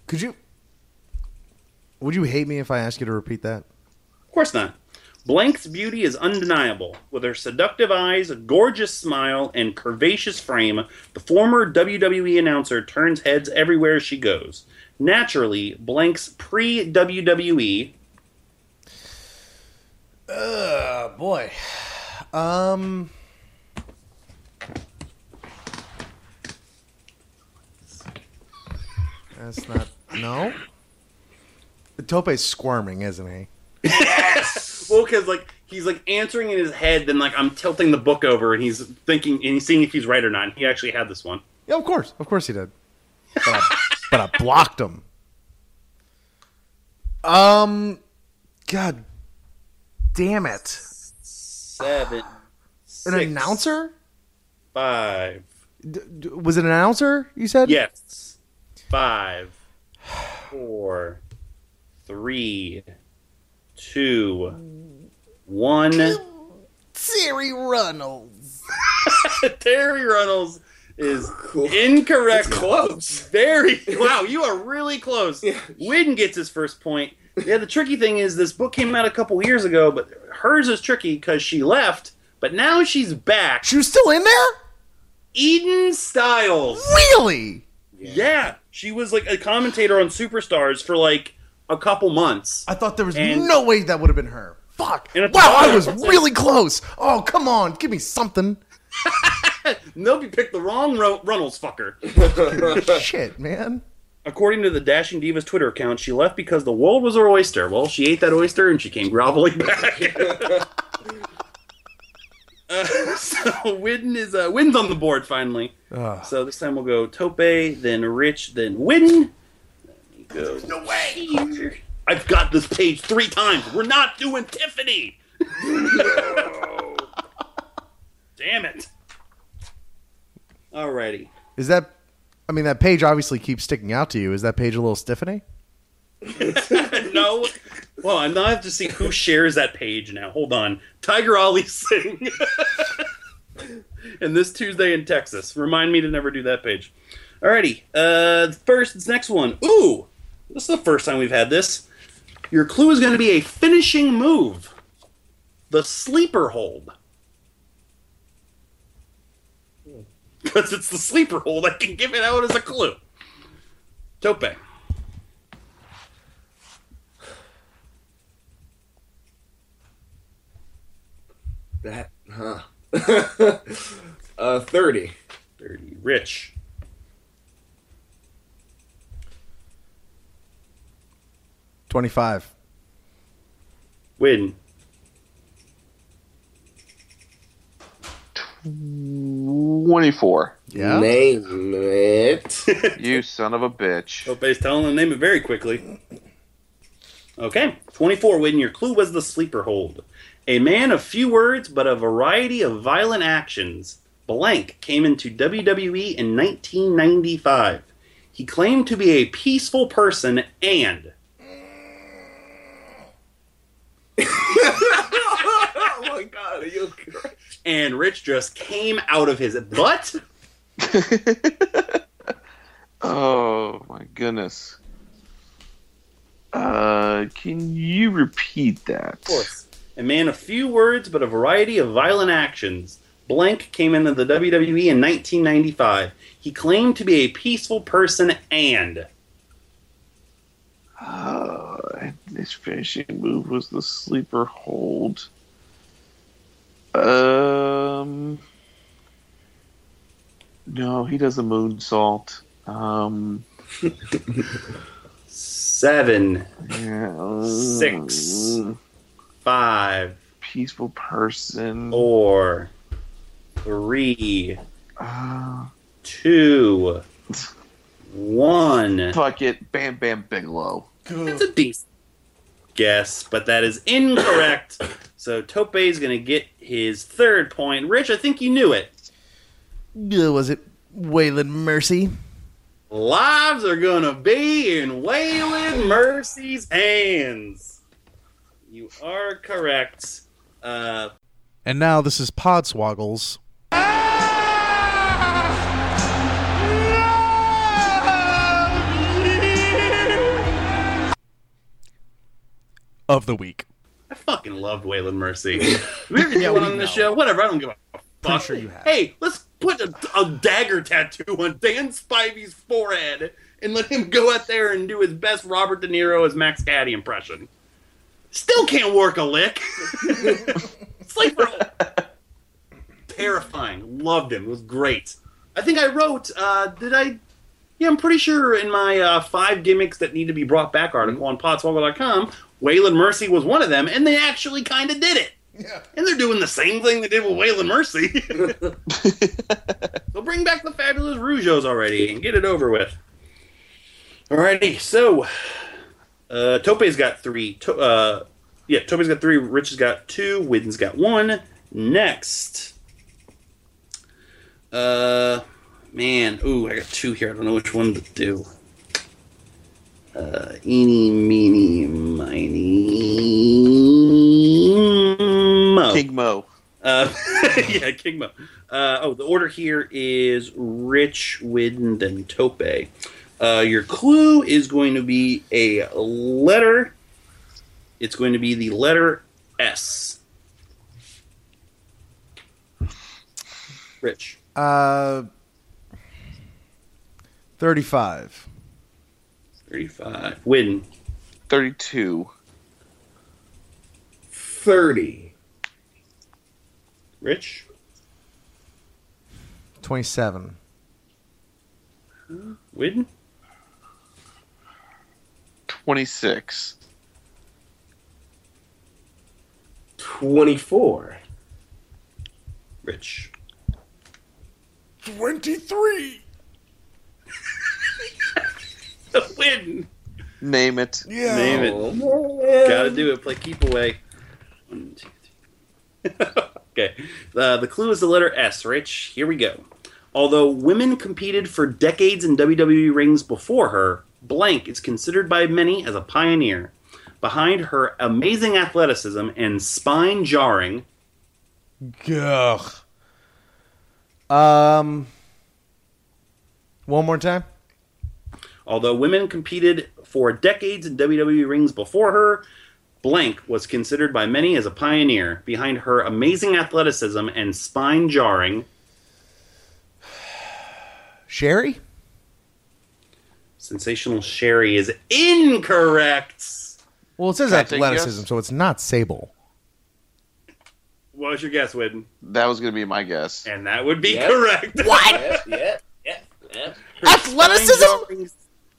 Could you? Would you hate me if I asked you to repeat that? Of course not. Blank's beauty is undeniable. With her seductive eyes, gorgeous smile, and curvaceous frame, the former WWE announcer turns heads everywhere she goes. Naturally, Blank's pre WWE. Uh, boy. Um. That's not. No. The Tope's squirming, isn't he? Yes. Well, because like he's like answering in his head, then like I'm tilting the book over, and he's thinking and he's seeing if he's right or not. He actually had this one. Yeah, of course, of course he did. But I, [LAUGHS] but I blocked him. Um, God, damn it! Seven. An six, announcer? Five. D- d- was it an announcer? You said Yes. Five, four, three, two, one. Terri Runnels. [LAUGHS] Terri Runnels is incorrect. close. Very. [LAUGHS] Wow, you are really close. Widden gets his first point. Yeah, the tricky thing is this book came out a couple years ago, but hers is tricky because she left, but now she's back. She was still in there. Eden Stiles. Really? Yeah, she was like a commentator on Superstars for like a couple months. I thought there was And- no way that would have been her. Fuck. Wow, I was really close. Oh, come on, give me something. [LAUGHS] Nope, you picked the wrong Ro- Runnels fucker. [LAUGHS] Shit, man. According to the Dashing Divas Twitter account, she left because the world was her oyster. Well, she ate that oyster and she came groveling back. [LAUGHS] uh, [LAUGHS] so Widden is uh, Widden's on the board finally. Ugh. So this time we'll go Tope, then Rich, then Widden. Let me go. No way! I've got this page three times. We're not doing Tiffany. [LAUGHS] Damn it! Alrighty. Is that? I mean, that page obviously keeps sticking out to you. Is that page a little stiffening? [LAUGHS] no. Well, I now have to see who shares that page now. Hold on. Tiger Ali Singh. and this Tuesday in Texas. Remind me to never do that page. Alrighty. Uh, first, this next one. Ooh, this is the first time we've had this. Your clue is going to be a finishing move. The sleeper hold. Because it's the sleeper hold, I can give it out as a clue. Tope. That, huh. [LAUGHS] uh, 30. 30. Rich. 25. Win. Twenty-four. Yeah. Name it. [LAUGHS] You son of a bitch. Tope's telling them to name it very quickly. Okay, 24. Win. Your clue was the sleeper hold. A man of few words, but a variety of violent actions. Blank came into WWE in 1995. He claimed to be a peaceful person and. [LAUGHS] oh my god, are you okay? And Rich just came out of his butt. [LAUGHS] Oh my goodness. Uh, can you repeat that? Of course. A man of few words, but a variety of violent actions. Blank came into the WWE in 1995. He claimed to be a peaceful person and. Uh, his finishing move was the sleeper hold. Um, no, he does a moonsault. Um, [LAUGHS] Seven, yeah, Six. Five, peaceful person. four, three, Uh, two, one. fuck it, Bam Bam Bigelow. It's a decent guess, but that is incorrect. So Tope is going to get his third point. Rich, I think you knew it. Was it Waylon Mercy? Lives are gonna be in Waylon Mercy's hands. You are correct. Uh, And now this is Podswoggles. Of the week. I fucking loved Waylon Mercy. [LAUGHS] we ever do one on the show? Whatever. I don't give a fuck. sure you have. Hey, let's put a, a dagger tattoo on Dan Spivey's forehead and let him go out there and do his best Robert De Niro as Max Cady impression. Still can't work a lick. [LAUGHS] Sleeper. Terrifying. Loved him. It was great. I think I wrote. Uh, did I? Yeah, I'm pretty sure in my uh, five gimmicks that need to be brought back article on potswoggle.com, Waylon Mercy was one of them, and they actually kind of did it. Yeah. And they're doing the same thing they did with Waylon Mercy. [LAUGHS] so bring back the fabulous Rougeaus already and get it over with. Alrighty, so uh, Tope's got three. To- uh, yeah, Tope's got three. Rich has got two. Widden's got one. Next, uh, man, ooh, I got two here. I don't know which one to do. Uh, eeny, meeny, miny, mo. King Mo. Uh, [LAUGHS] yeah, King Mo. Uh, oh, the order here is Rich, Widden, then Tope. Uh, your clue is going to be a letter. It's going to be the letter S. Rich. Uh, 35. 35. Win. 32. 30. Rich? 27. Win? 26. 24. Rich. 23. [LAUGHS] the win. Name it. Yeah. Name it. Yeah. Gotta do it. Play keep away. One, two, three. [LAUGHS] okay. Uh, the clue is the letter S, Rich. Here we go. Although women competed for decades in WWE rings before her, Blank is considered by many as a pioneer. Behind her amazing athleticism and spine jarring, Ugh. Um. One more time. although women competed for decades in WWE rings before her, Blank was considered by many as a pioneer. Behind her amazing athleticism and spine jarring, Sherri. Sensational Sherri is incorrect. Well, it says Can I take a athleticism, guess? so it's not Sable. What was your guess, Widden? That was going to be my guess. And that would be Yep. correct. Yeah, yeah, yeah, yeah. Athleticism? Spine jarring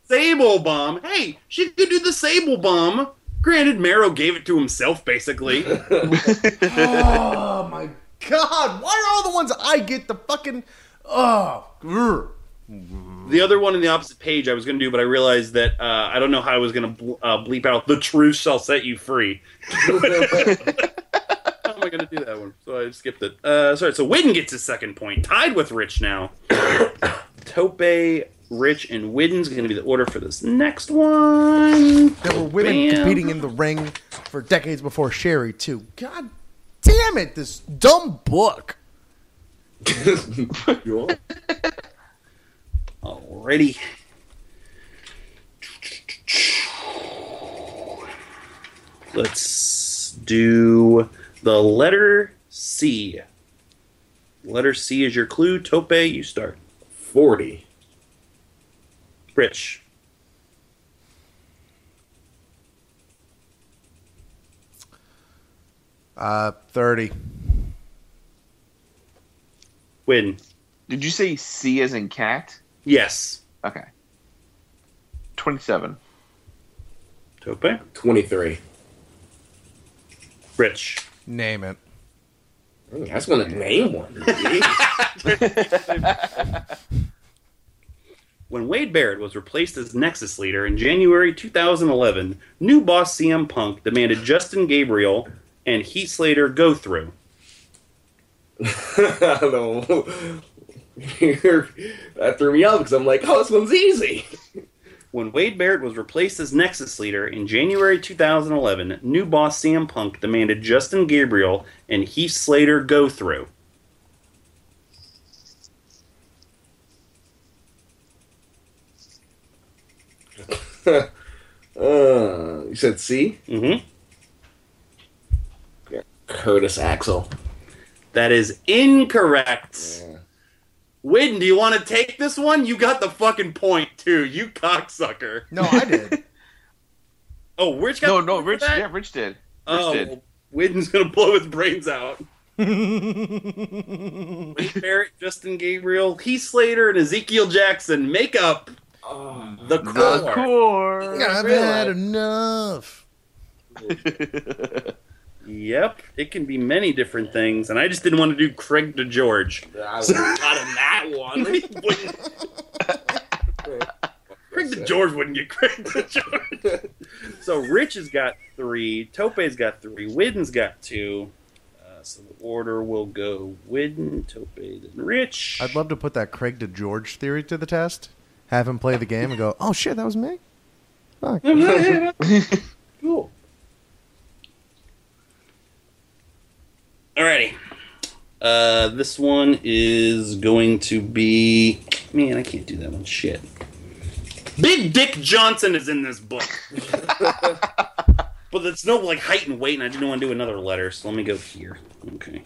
Sable Bomb. Hey, she could do the Sable Bomb. Granted, Mero gave it to himself, basically. [LAUGHS] oh my god! Why are all the ones I get the fucking oh? grr. The other one in the opposite page I was going to do, but I realized that uh, I don't know how I was going to ble- uh, bleep out "The truth shall set you free." [LAUGHS] how am I going to do that one? So I skipped it. Uh, sorry. So Widden gets his second point, tied with Rich now. [COUGHS] Tope, Rich, and Widden's going to be the order for this next one. There were women Bam. competing in the ring for decades before Sherri too. God damn it! This dumb book. [LAUGHS] Alrighty. Let's do the letter C. Letter C is your clue. Tope, you start. 40. Rich. Uh, thirty. Win. Did you say C as in cat? Yes. Okay. 27. Tope. 23. Rich. Name it. Mm, That's going to name one. [LAUGHS] When Wade Barrett was replaced as Nexus leader in January 2011, new boss CM Punk demanded Justin Gabriel and Heath Slater go through. [LAUGHS] I don't know. [LAUGHS] that threw me off because I'm like, oh, this one's easy. [LAUGHS] When Wade Barrett was replaced as Nexus leader in January 2011, new boss CM Punk demanded Justin Gabriel and Heath Slater go through. [LAUGHS] Uh, you said C? Mm-hmm. Curtis Axel. That is incorrect. Win, do you want to take this one? You got the fucking point too. You cocksucker. No, I did. [LAUGHS] Oh, Rich got No, the no, point for Rich. that? Yeah, Rich did. Rich Oh, did. well, gonna blow his brains out. [LAUGHS] Barrett, Justin Gabriel, Heath Slater, and Ezekiel Jackson make up oh, the Corre. The Corre. I've had enough. [LAUGHS] Yep, it can be many different things, and I just didn't want to do Craig DeGeorge. I was not in that one. [LAUGHS] Craig DeGeorge wouldn't get Craig to George. [LAUGHS] so Rich has got three, Tope's got three, Widden's got two. Uh, so the order will go Widden, Tope, then Rich. I'd love to put that Craig to George theory to the test. Have him play the game and go, "Oh shit, that was me." Fuck. [LAUGHS] Cool. Alrighty. Uh, this one is going to be. Man, I can't do that one. Shit. Big Dick Johnson is in this book. [LAUGHS] but it's no like height and weight, and I didn't want to do another letter, so let me go here. Okay.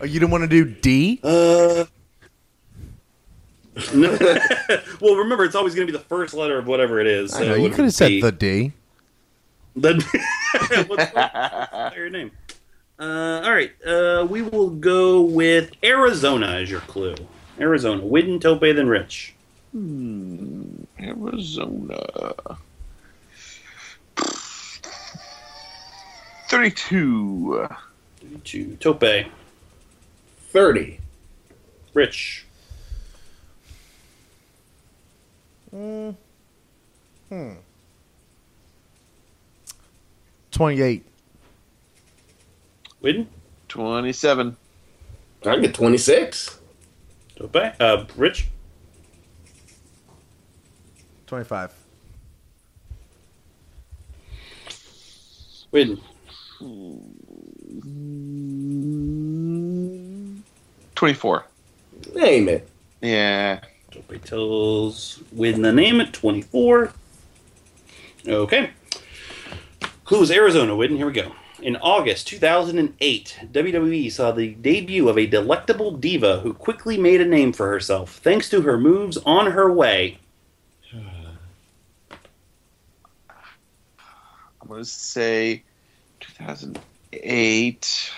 Oh, you didn't want to do D? Uh. no. [LAUGHS] well, remember, it's always going to be the first letter of whatever it is. I know you could have said be- the D. The [LAUGHS] what's what's your name? Uh, all right, uh, we will go with Arizona as your clue. Arizona, Widden, Tope, then Rich. Hmm, Arizona. 32. 32. Tope. 30. Rich. Mm. Hmm. 28. Win? 27. I get 26. Okay. Uh, Rich? 25. Win. 24. Name it. Yeah. Dopey Tills win the name at 24. Okay. Clues Arizona win. Here we go. In August 2008, WWE saw the debut of a delectable diva who quickly made a name for herself thanks to her moves on her way. I'm going to say 2008.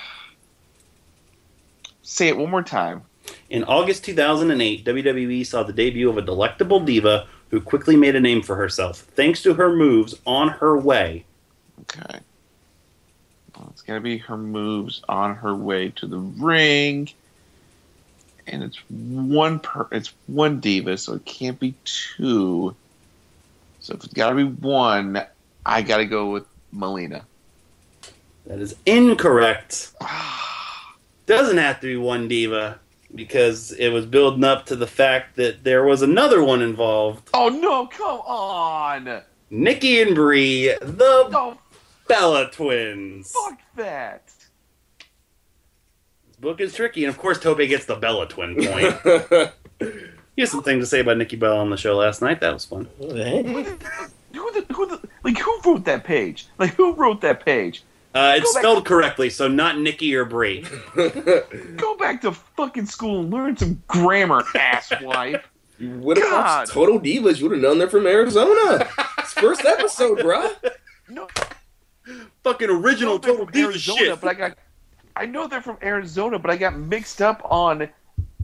Say it one more time. In August 2008, WWE saw the debut of a delectable diva who quickly made a name for herself thanks to her moves on her way. Okay. Well, it's gotta be her moves on her way to the ring. And it's one per it's one diva, so it can't be two. So if it's gotta be one, I gotta go with Melina. That is incorrect. [SIGHS] Doesn't have to be one diva because it was building up to the fact that there was another one involved. Oh no, come on! Nikki and Brie, the Oh Bella twins. fuck that! This book is tricky, and of course Toby gets the Bella twin point. [LAUGHS] he has something to say about Nikki Bella on the show last night. That was fun. Who the, who the, like who wrote that page? Like who wrote that page? Uh, it's Go back- spelled correctly, so not Nikki or Brie. [LAUGHS] Go back to fucking school and learn some grammar, asswipe. You would have God. watched Total Divas. You would have known they're from Arizona. It's first episode, bruh. No, Fucking original total from diva Arizona, shit. but I got. I know they're from Arizona, but I got mixed up on.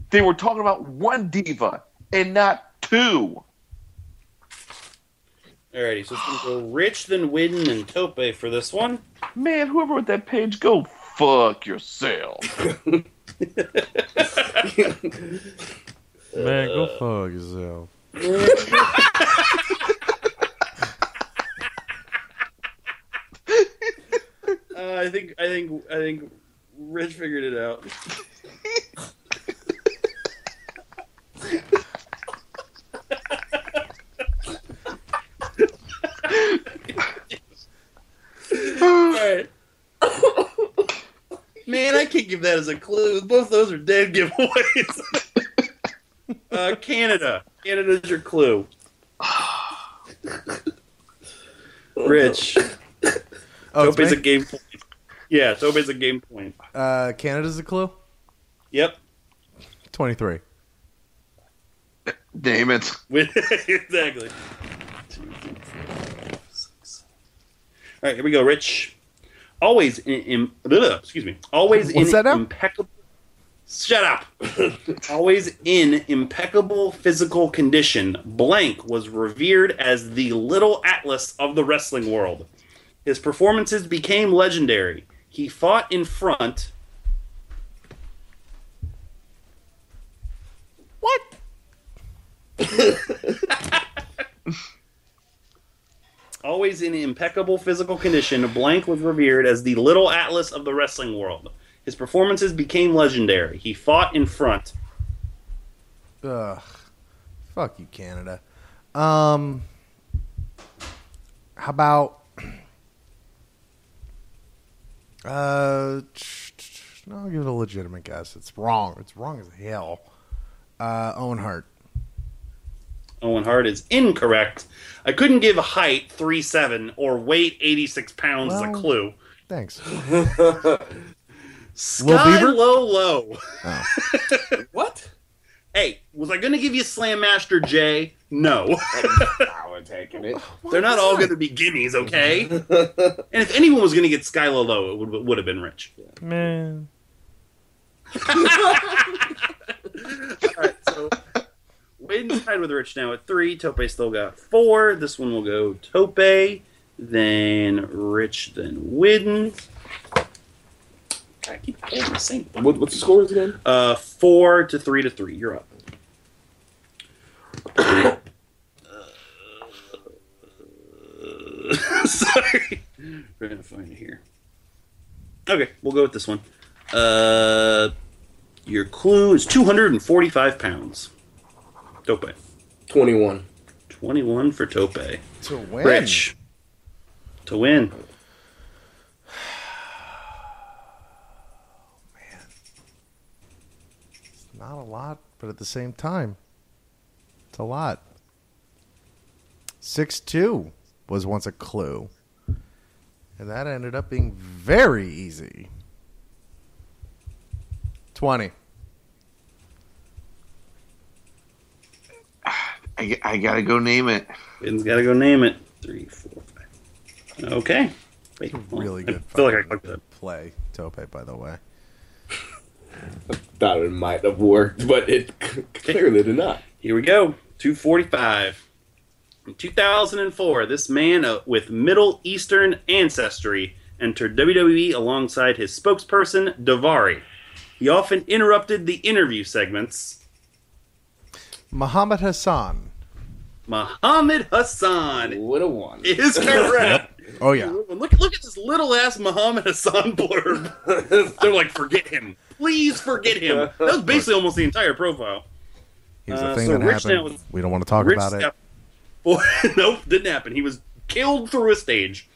They were talking about one diva and not two. Alrighty, so it's gonna go Rich, then Widden, and Tope for this one. Man, whoever wrote that page, go fuck yourself. [LAUGHS] Man, go fuck yourself. [LAUGHS] Uh, I think I think I think Rich figured it out. Alright. [LAUGHS] Man, I can't give that as a clue. Both those are dead giveaways. [LAUGHS] uh, Canada. Canada's your clue. [SIGHS] Rich. Oh, it's Tope's a me? game point. Yeah, Tope's a game point. Uh, Canada's a clue. Yep. Twenty-three. Damn it. [LAUGHS] Exactly. Two, three, four, five, six. All right, here we go, Rich. Always in, in ugh, excuse me. Always What's in that impeccable. Shut up. [LAUGHS] Always in impeccable physical condition. Blank was revered as the little Atlas of the wrestling world. His performances became legendary. He fought in front. What? [LAUGHS] Always in impeccable physical condition, Blank was revered as the little Atlas of the wrestling world. His performances became legendary. He fought in front. Ugh. Fuck you, Canada. Um. How about? Uh, no, I'll give it a legitimate guess. It's wrong. It's wrong as hell. Uh, Owen Hart. Owen Hart is incorrect. I couldn't give height three seven or weight eighty six pounds as a clue. Thanks. [LAUGHS] Sky Low Low. Oh. [LAUGHS] What? Hey, was I going to give you Slam Master J? No. [LAUGHS] I would taking it. They're not all going to be gimmies, okay? [LAUGHS] and if anyone was going to get Skylar Low, it would, would have been Rich. Man. [LAUGHS] All right, so Wayne's tied with Rich now at three. Tope still got four. This one will go Tope, then Rich, then Widden. I keep holding the same. What, what's the score again? Uh, four to three to three. You're up. [COUGHS] Sorry. We're gonna find it here. Okay, we'll go with this one. Uh, your clue is 245 pounds. Tope. 21. 21 for Tope. To win. Rich. To win. Not a lot, but at the same time, it's a lot. Six two was once a clue, and that ended up being very easy. Twenty. I, I gotta go name it. Widden's got to go name it. Three, four, five. Okay. Wait, hold on. Really I good. feel like I fucking clicked that. play, Tope. By the way, I thought it might have worked, but it clearly did not. Here we go. 245. In 2004, this man uh, with Middle Eastern ancestry entered WWE alongside his spokesperson, Daivari. He often interrupted the interview segments. Muhammad Hassan. Muhammad Hassan Would have won. is correct. [LAUGHS] Oh yeah. Look, look at this little ass Muhammad Hassan blurb. [LAUGHS] They're like, forget him. Please forget him. That was basically almost the entire profile. Here's the Uh, thing so that Rich happened. was- We don't want to talk Rich about it. got [LAUGHS] nope, didn't happen. He was killed through a stage.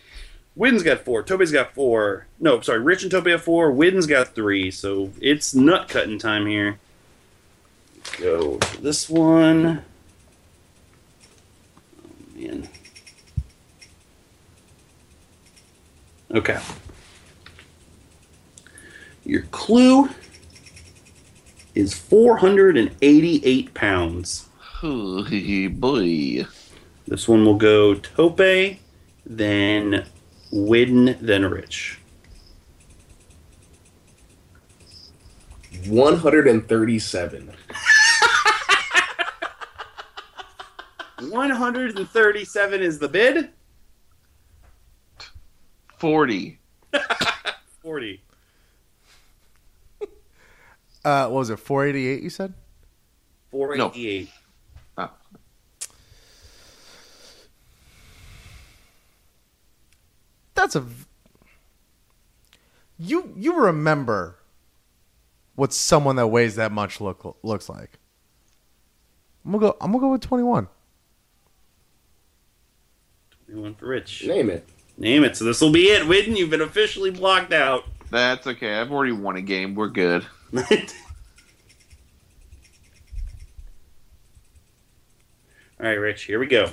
Widden's got four. Toby's got four. No, sorry. Rich and Toby have four. Widden's got three. So it's nut cutting time here. Go to this one. Oh, man. Okay. Your clue is 488 pounds. Oh, boy. This one will go Tope, then Widden, then Rich. 137. [LAUGHS] 137 is the bid. 40. [LAUGHS] 40. Uh, what was it? 488. You said. 488. Oh. That's a. You you remember what someone that weighs that much look looks like? I'm gonna go. I'm gonna go with 21. 21 for Rich. Name it. Name it. So this will be it. Widden, you've been officially blocked out. That's okay. I've already won a game. We're good. [LAUGHS] All right, Rich, here we go.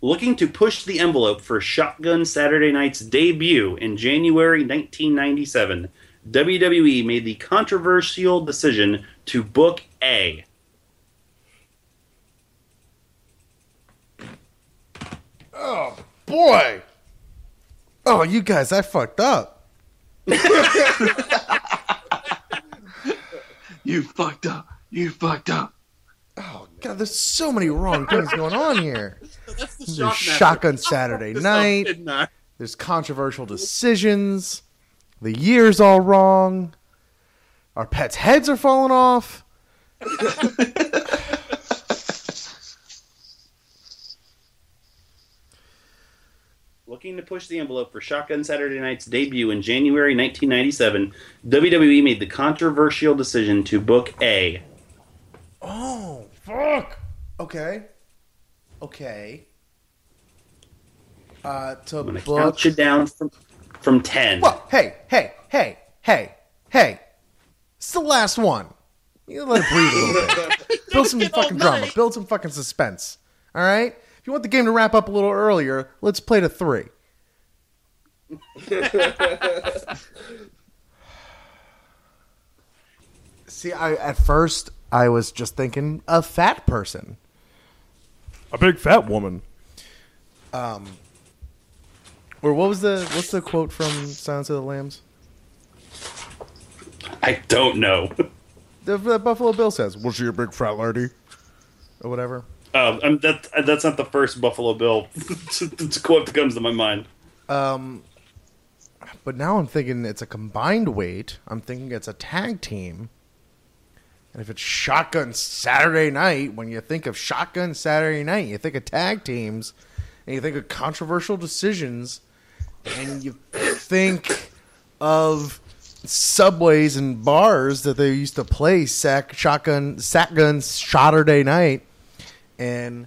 Looking to push the envelope for Shotgun Saturday Night's debut in January 1997, WWE made the controversial decision to book A. Oh, boy. Oh, you guys, I fucked up. [LAUGHS] You fucked up. You fucked up. Oh God, there's so many wrong things going on here. [LAUGHS] That's the There's Shotgun Saturday Night. Not. There's controversial decisions. The year's all wrong. Our pets' heads are falling off. [LAUGHS] Looking to push the envelope for Shotgun Saturday Night's debut in January 1997, WWE made the controversial decision to book A. Oh, fuck. Okay. Okay. Uh, to I'm going to book. count you down from, from 10. Well, hey, hey, hey, hey, hey. It's the last one. You let it breathe a little bit. [LAUGHS] Build some fucking drama. Build some fucking suspense. All right? If you want the game to wrap up a little earlier, let's play to three. [LAUGHS] See, I at first I was just thinking a fat person. A big fat woman. Um or what was the what's the quote from Silence of the Lambs? I don't know. The, the Buffalo Bill says, "Was she a big fat lady?" Or whatever. Um, that, that's not the first Buffalo Bill [LAUGHS] quote that comes to my mind. Um, but now I'm thinking it's a combined weight. I'm thinking it's a tag team. And if it's Shotgun Saturday Night, when you think of Shotgun Saturday Night, you think of tag teams, and you think of controversial decisions, and you think of subways and bars that they used to play sack shotgun shotgun Saturday Night, and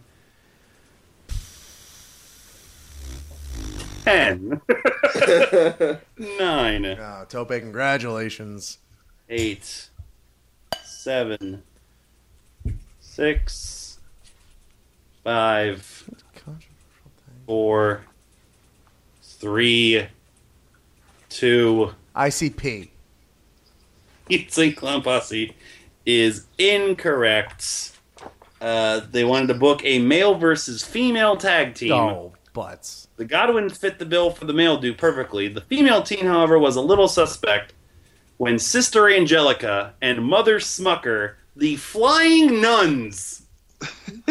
10, [LAUGHS] 9, uh, Tope, congratulations. 8, 7, 6, 5, 4, 3, 2, ICP. Insane Clown Posse is incorrect. Uh, they wanted to book a male versus female tag team. Oh, butts. The Godwins fit the bill for the male do perfectly. The female teen, however, was a little suspect when Sister Angelica and Mother Smucker, the Flying Nuns, [LAUGHS]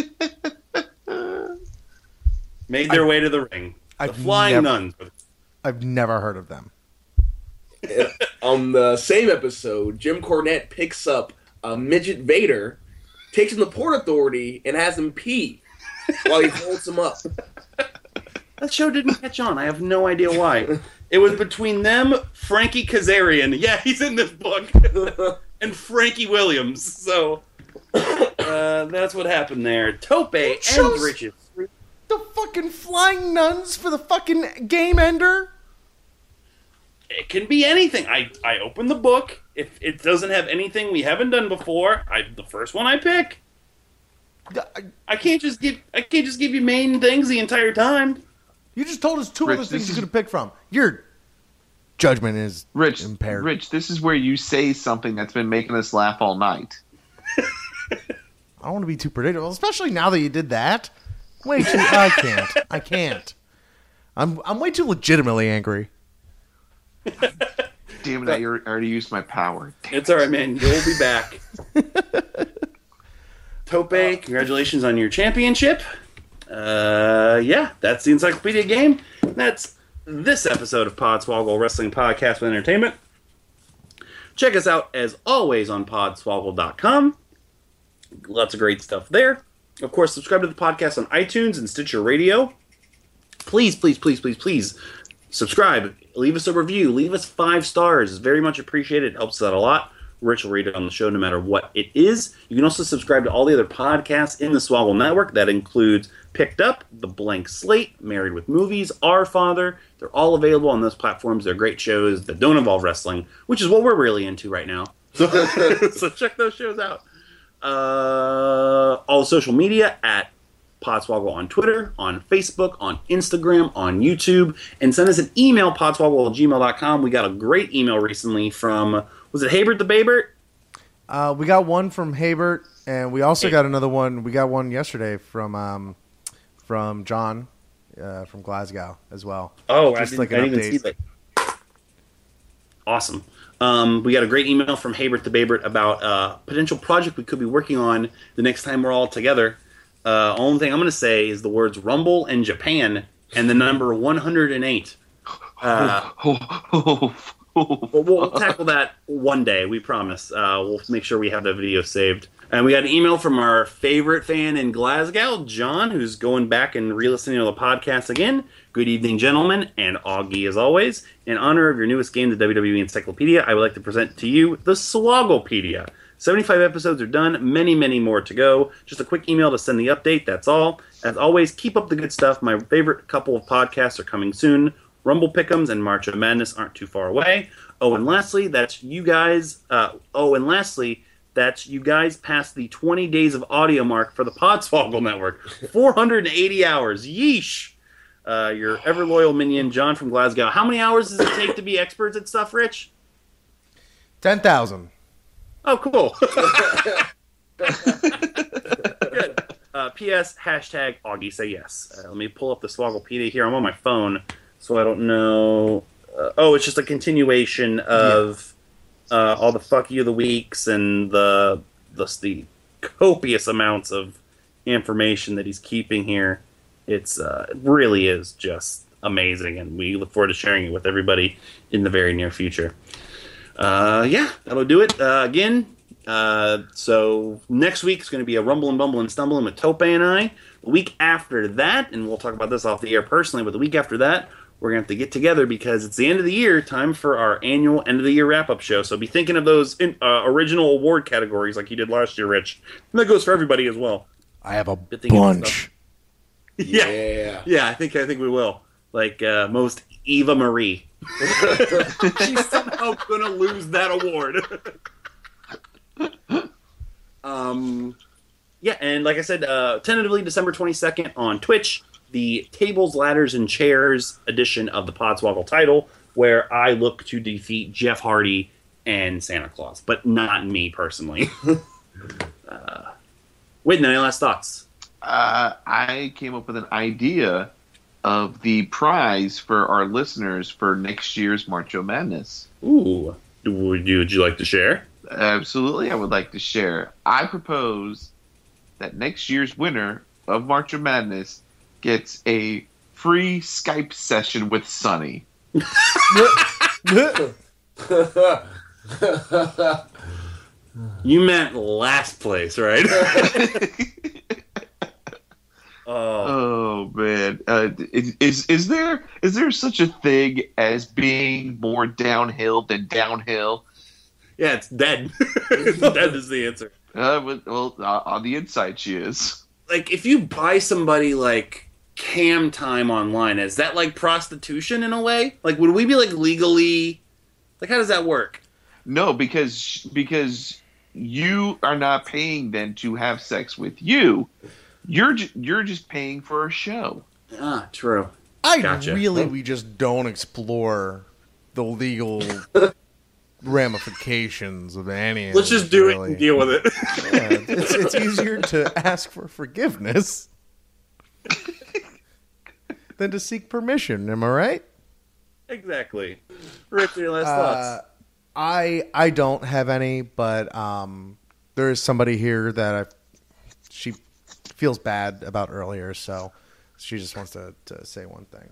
made their way to the ring. The I've Flying never- Nuns. I've never heard of them. [LAUGHS] On the same episode, Jim Cornette picks up a midget Vader, takes him to Port Authority, and has him pee while he holds him up. That show didn't catch on. I have no idea why. It was between them, Frankie Kazarian. Yeah, he's in this book. [LAUGHS] and Frankie Williams. So uh, that's what happened there. Tope and shows- Riches. The fucking flying nuns for the fucking game ender. It can be anything. I, I open the book. If it doesn't have anything we haven't done before, I the first one I pick. I can't just give I can't just give you main things the entire time. You just told us two Rich, other things this you is- could have picked from. Your judgment is Rich, impaired. Rich, this is where you say something that's been making us laugh all night. [LAUGHS] I don't want to be too predictable, especially now that you did that. Way too. I can't. I can't. I'm I'm way too legitimately angry. [LAUGHS] Damn it, I already used my power. It's all right, man. You'll be back. [LAUGHS] Tope, congratulations on your championship. Uh, yeah, that's the Encyclopedia game. That's this episode of Podswoggle Wrestling Podcast with Entertainment. Check us out as always on podswoggle.com. Lots of great stuff there. Of course, subscribe to the podcast on iTunes and Stitcher Radio. Please, please, please, please, please subscribe. Leave us a review. Leave us five stars. It's very much appreciated. It helps us out a lot. Rich will read it on the show no matter what it is. You can also subscribe to all the other podcasts in the Swoggle Network. That includes Picked Up, The Blank Slate, Married with Movies, Our Father. They're all available on those platforms. They're great shows that don't involve wrestling, which is what we're really into right now. So, [LAUGHS] [LAUGHS] so check those shows out. Uh, all social media at Podswoggle on Twitter, on Facebook, on Instagram, on YouTube, and send us an email, podswoggle at gmail.com. We got a great email recently from, was it Habert the Babert? Uh, we got one from Habert, and we also got another one. We got one yesterday from um, from John uh, from Glasgow as well. Oh, I Just didn't, like I didn't even update. see that. Awesome. Um, we got a great email from Habert the Babert about a potential project we could be working on the next time we're all together. Uh, only thing I'm going to say is the words Rumble and Japan and the number 108. Uh, [LAUGHS] Well, we'll tackle that one day. We promise. Uh, we'll make sure we have the video saved. And we got an email from our favorite fan in Glasgow, John, who's going back and re-listening to the podcast again. Good evening, gentlemen, and Augie as always. In honor of your newest game, the WWE Encyclopedia, I would like to present to you the Swogglepedia. 75 episodes are done, many, many more to go. Just a quick email to send the update, that's all. As always, keep up the good stuff. My favorite couple of podcasts are coming soon. Rumble Pickums and March of Madness aren't too far away. Oh, and lastly, that's you guys. Uh, oh, and lastly, that's you guys passed the 20 days of audio mark for the Podswoggle Network. [LAUGHS] 480 hours. Yeesh. Uh, your ever loyal minion, John from Glasgow. How many hours does it take to be experts at stuff, Rich? Ten thousand. Oh, cool. [LAUGHS] Good. Uh, P.S. Hashtag Augie say yes. Uh, let me pull up the Swogglepedia here. I'm on my phone, so I don't know. Uh, oh, it's just a continuation of uh, all the fuck you of the weeks and the, the the copious amounts of information that he's keeping here. It's uh, it really is just amazing, and we look forward to sharing it with everybody in the very near future uh, yeah, that'll do it. Uh, again, uh, so next week is going to be a rumble and bumble and stumbling with Tope and I. The week after that, and we'll talk about this off the air personally, but the week after that, we're going to have to get together because it's the end of the year, time for our annual end of the year wrap up show. So be thinking of those in, uh, original award categories like you did last year, Rich. And that goes for everybody as well. I have a Good thing it's bunch. Yeah. Yeah. Yeah, I think I think we will. Like uh, most Eva Marie. [LAUGHS] She's somehow gonna lose that award. [LAUGHS] um, yeah, and like I said, uh, tentatively December twenty second on Twitch, the tables, ladders, and chairs edition of the Podswoggle title, where I look to defeat Jeff Hardy and Santa Claus, but not me personally. [LAUGHS] uh, wait, any last thoughts? uh, I came up with an idea of the prize for our listeners for next year's March of Madness. Ooh, would you, would you like to share? Absolutely, I would like to share. I propose that next year's winner of March of Madness gets a free Skype session with Sunny. You meant last place, right? [LAUGHS] oh, Oh man, uh, is, is is there is there such a thing as being more downhill than downhill? yeah, it's dead. [LAUGHS] dead is the answer. Uh, well, uh, on the inside she is. Like, if you buy somebody like cam time online, is that like prostitution in a way? Like, would we be like legally? Like, how does that work? No, because because you are not paying them to have sex with you. You're ju- you're just paying for a show. Ah, true. I Gotcha. really, we just don't explore the legal [LAUGHS] ramifications of any. Let's just do it and deal with it. Yeah, it's, it's easier to ask for forgiveness [LAUGHS] than to seek permission. Am I right? exactly. Rich, your last Uh, thoughts. I I don't have any, but um, there is somebody here that I she feels bad about earlier, so she just wants to, to say one thing.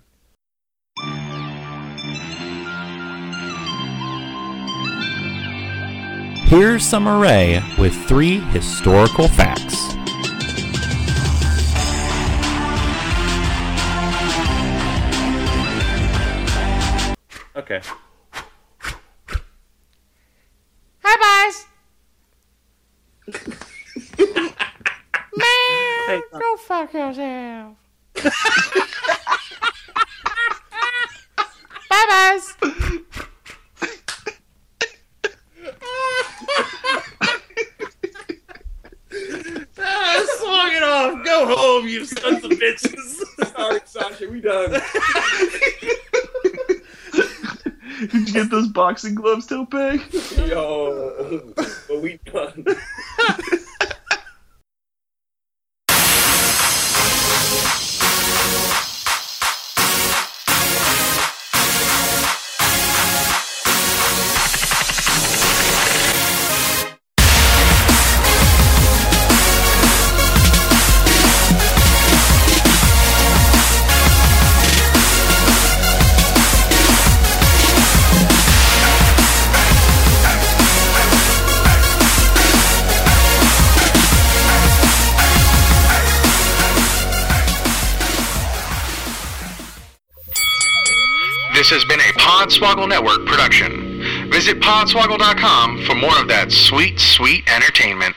Here's Summer Rae with three historical facts. Okay. Hi, boys. [LAUGHS] Man, go fuck yourself. [LAUGHS] Bye, boys. Ah, swung it off. Go home, you sons of bitches. Sorry, Sasha, we done. [LAUGHS] Did [LAUGHS] you get those boxing gloves, Tope? Yo, [LAUGHS] but we done. [LAUGHS] Podswoggle Network production. Visit podswoggle.com for more of that sweet, sweet entertainment.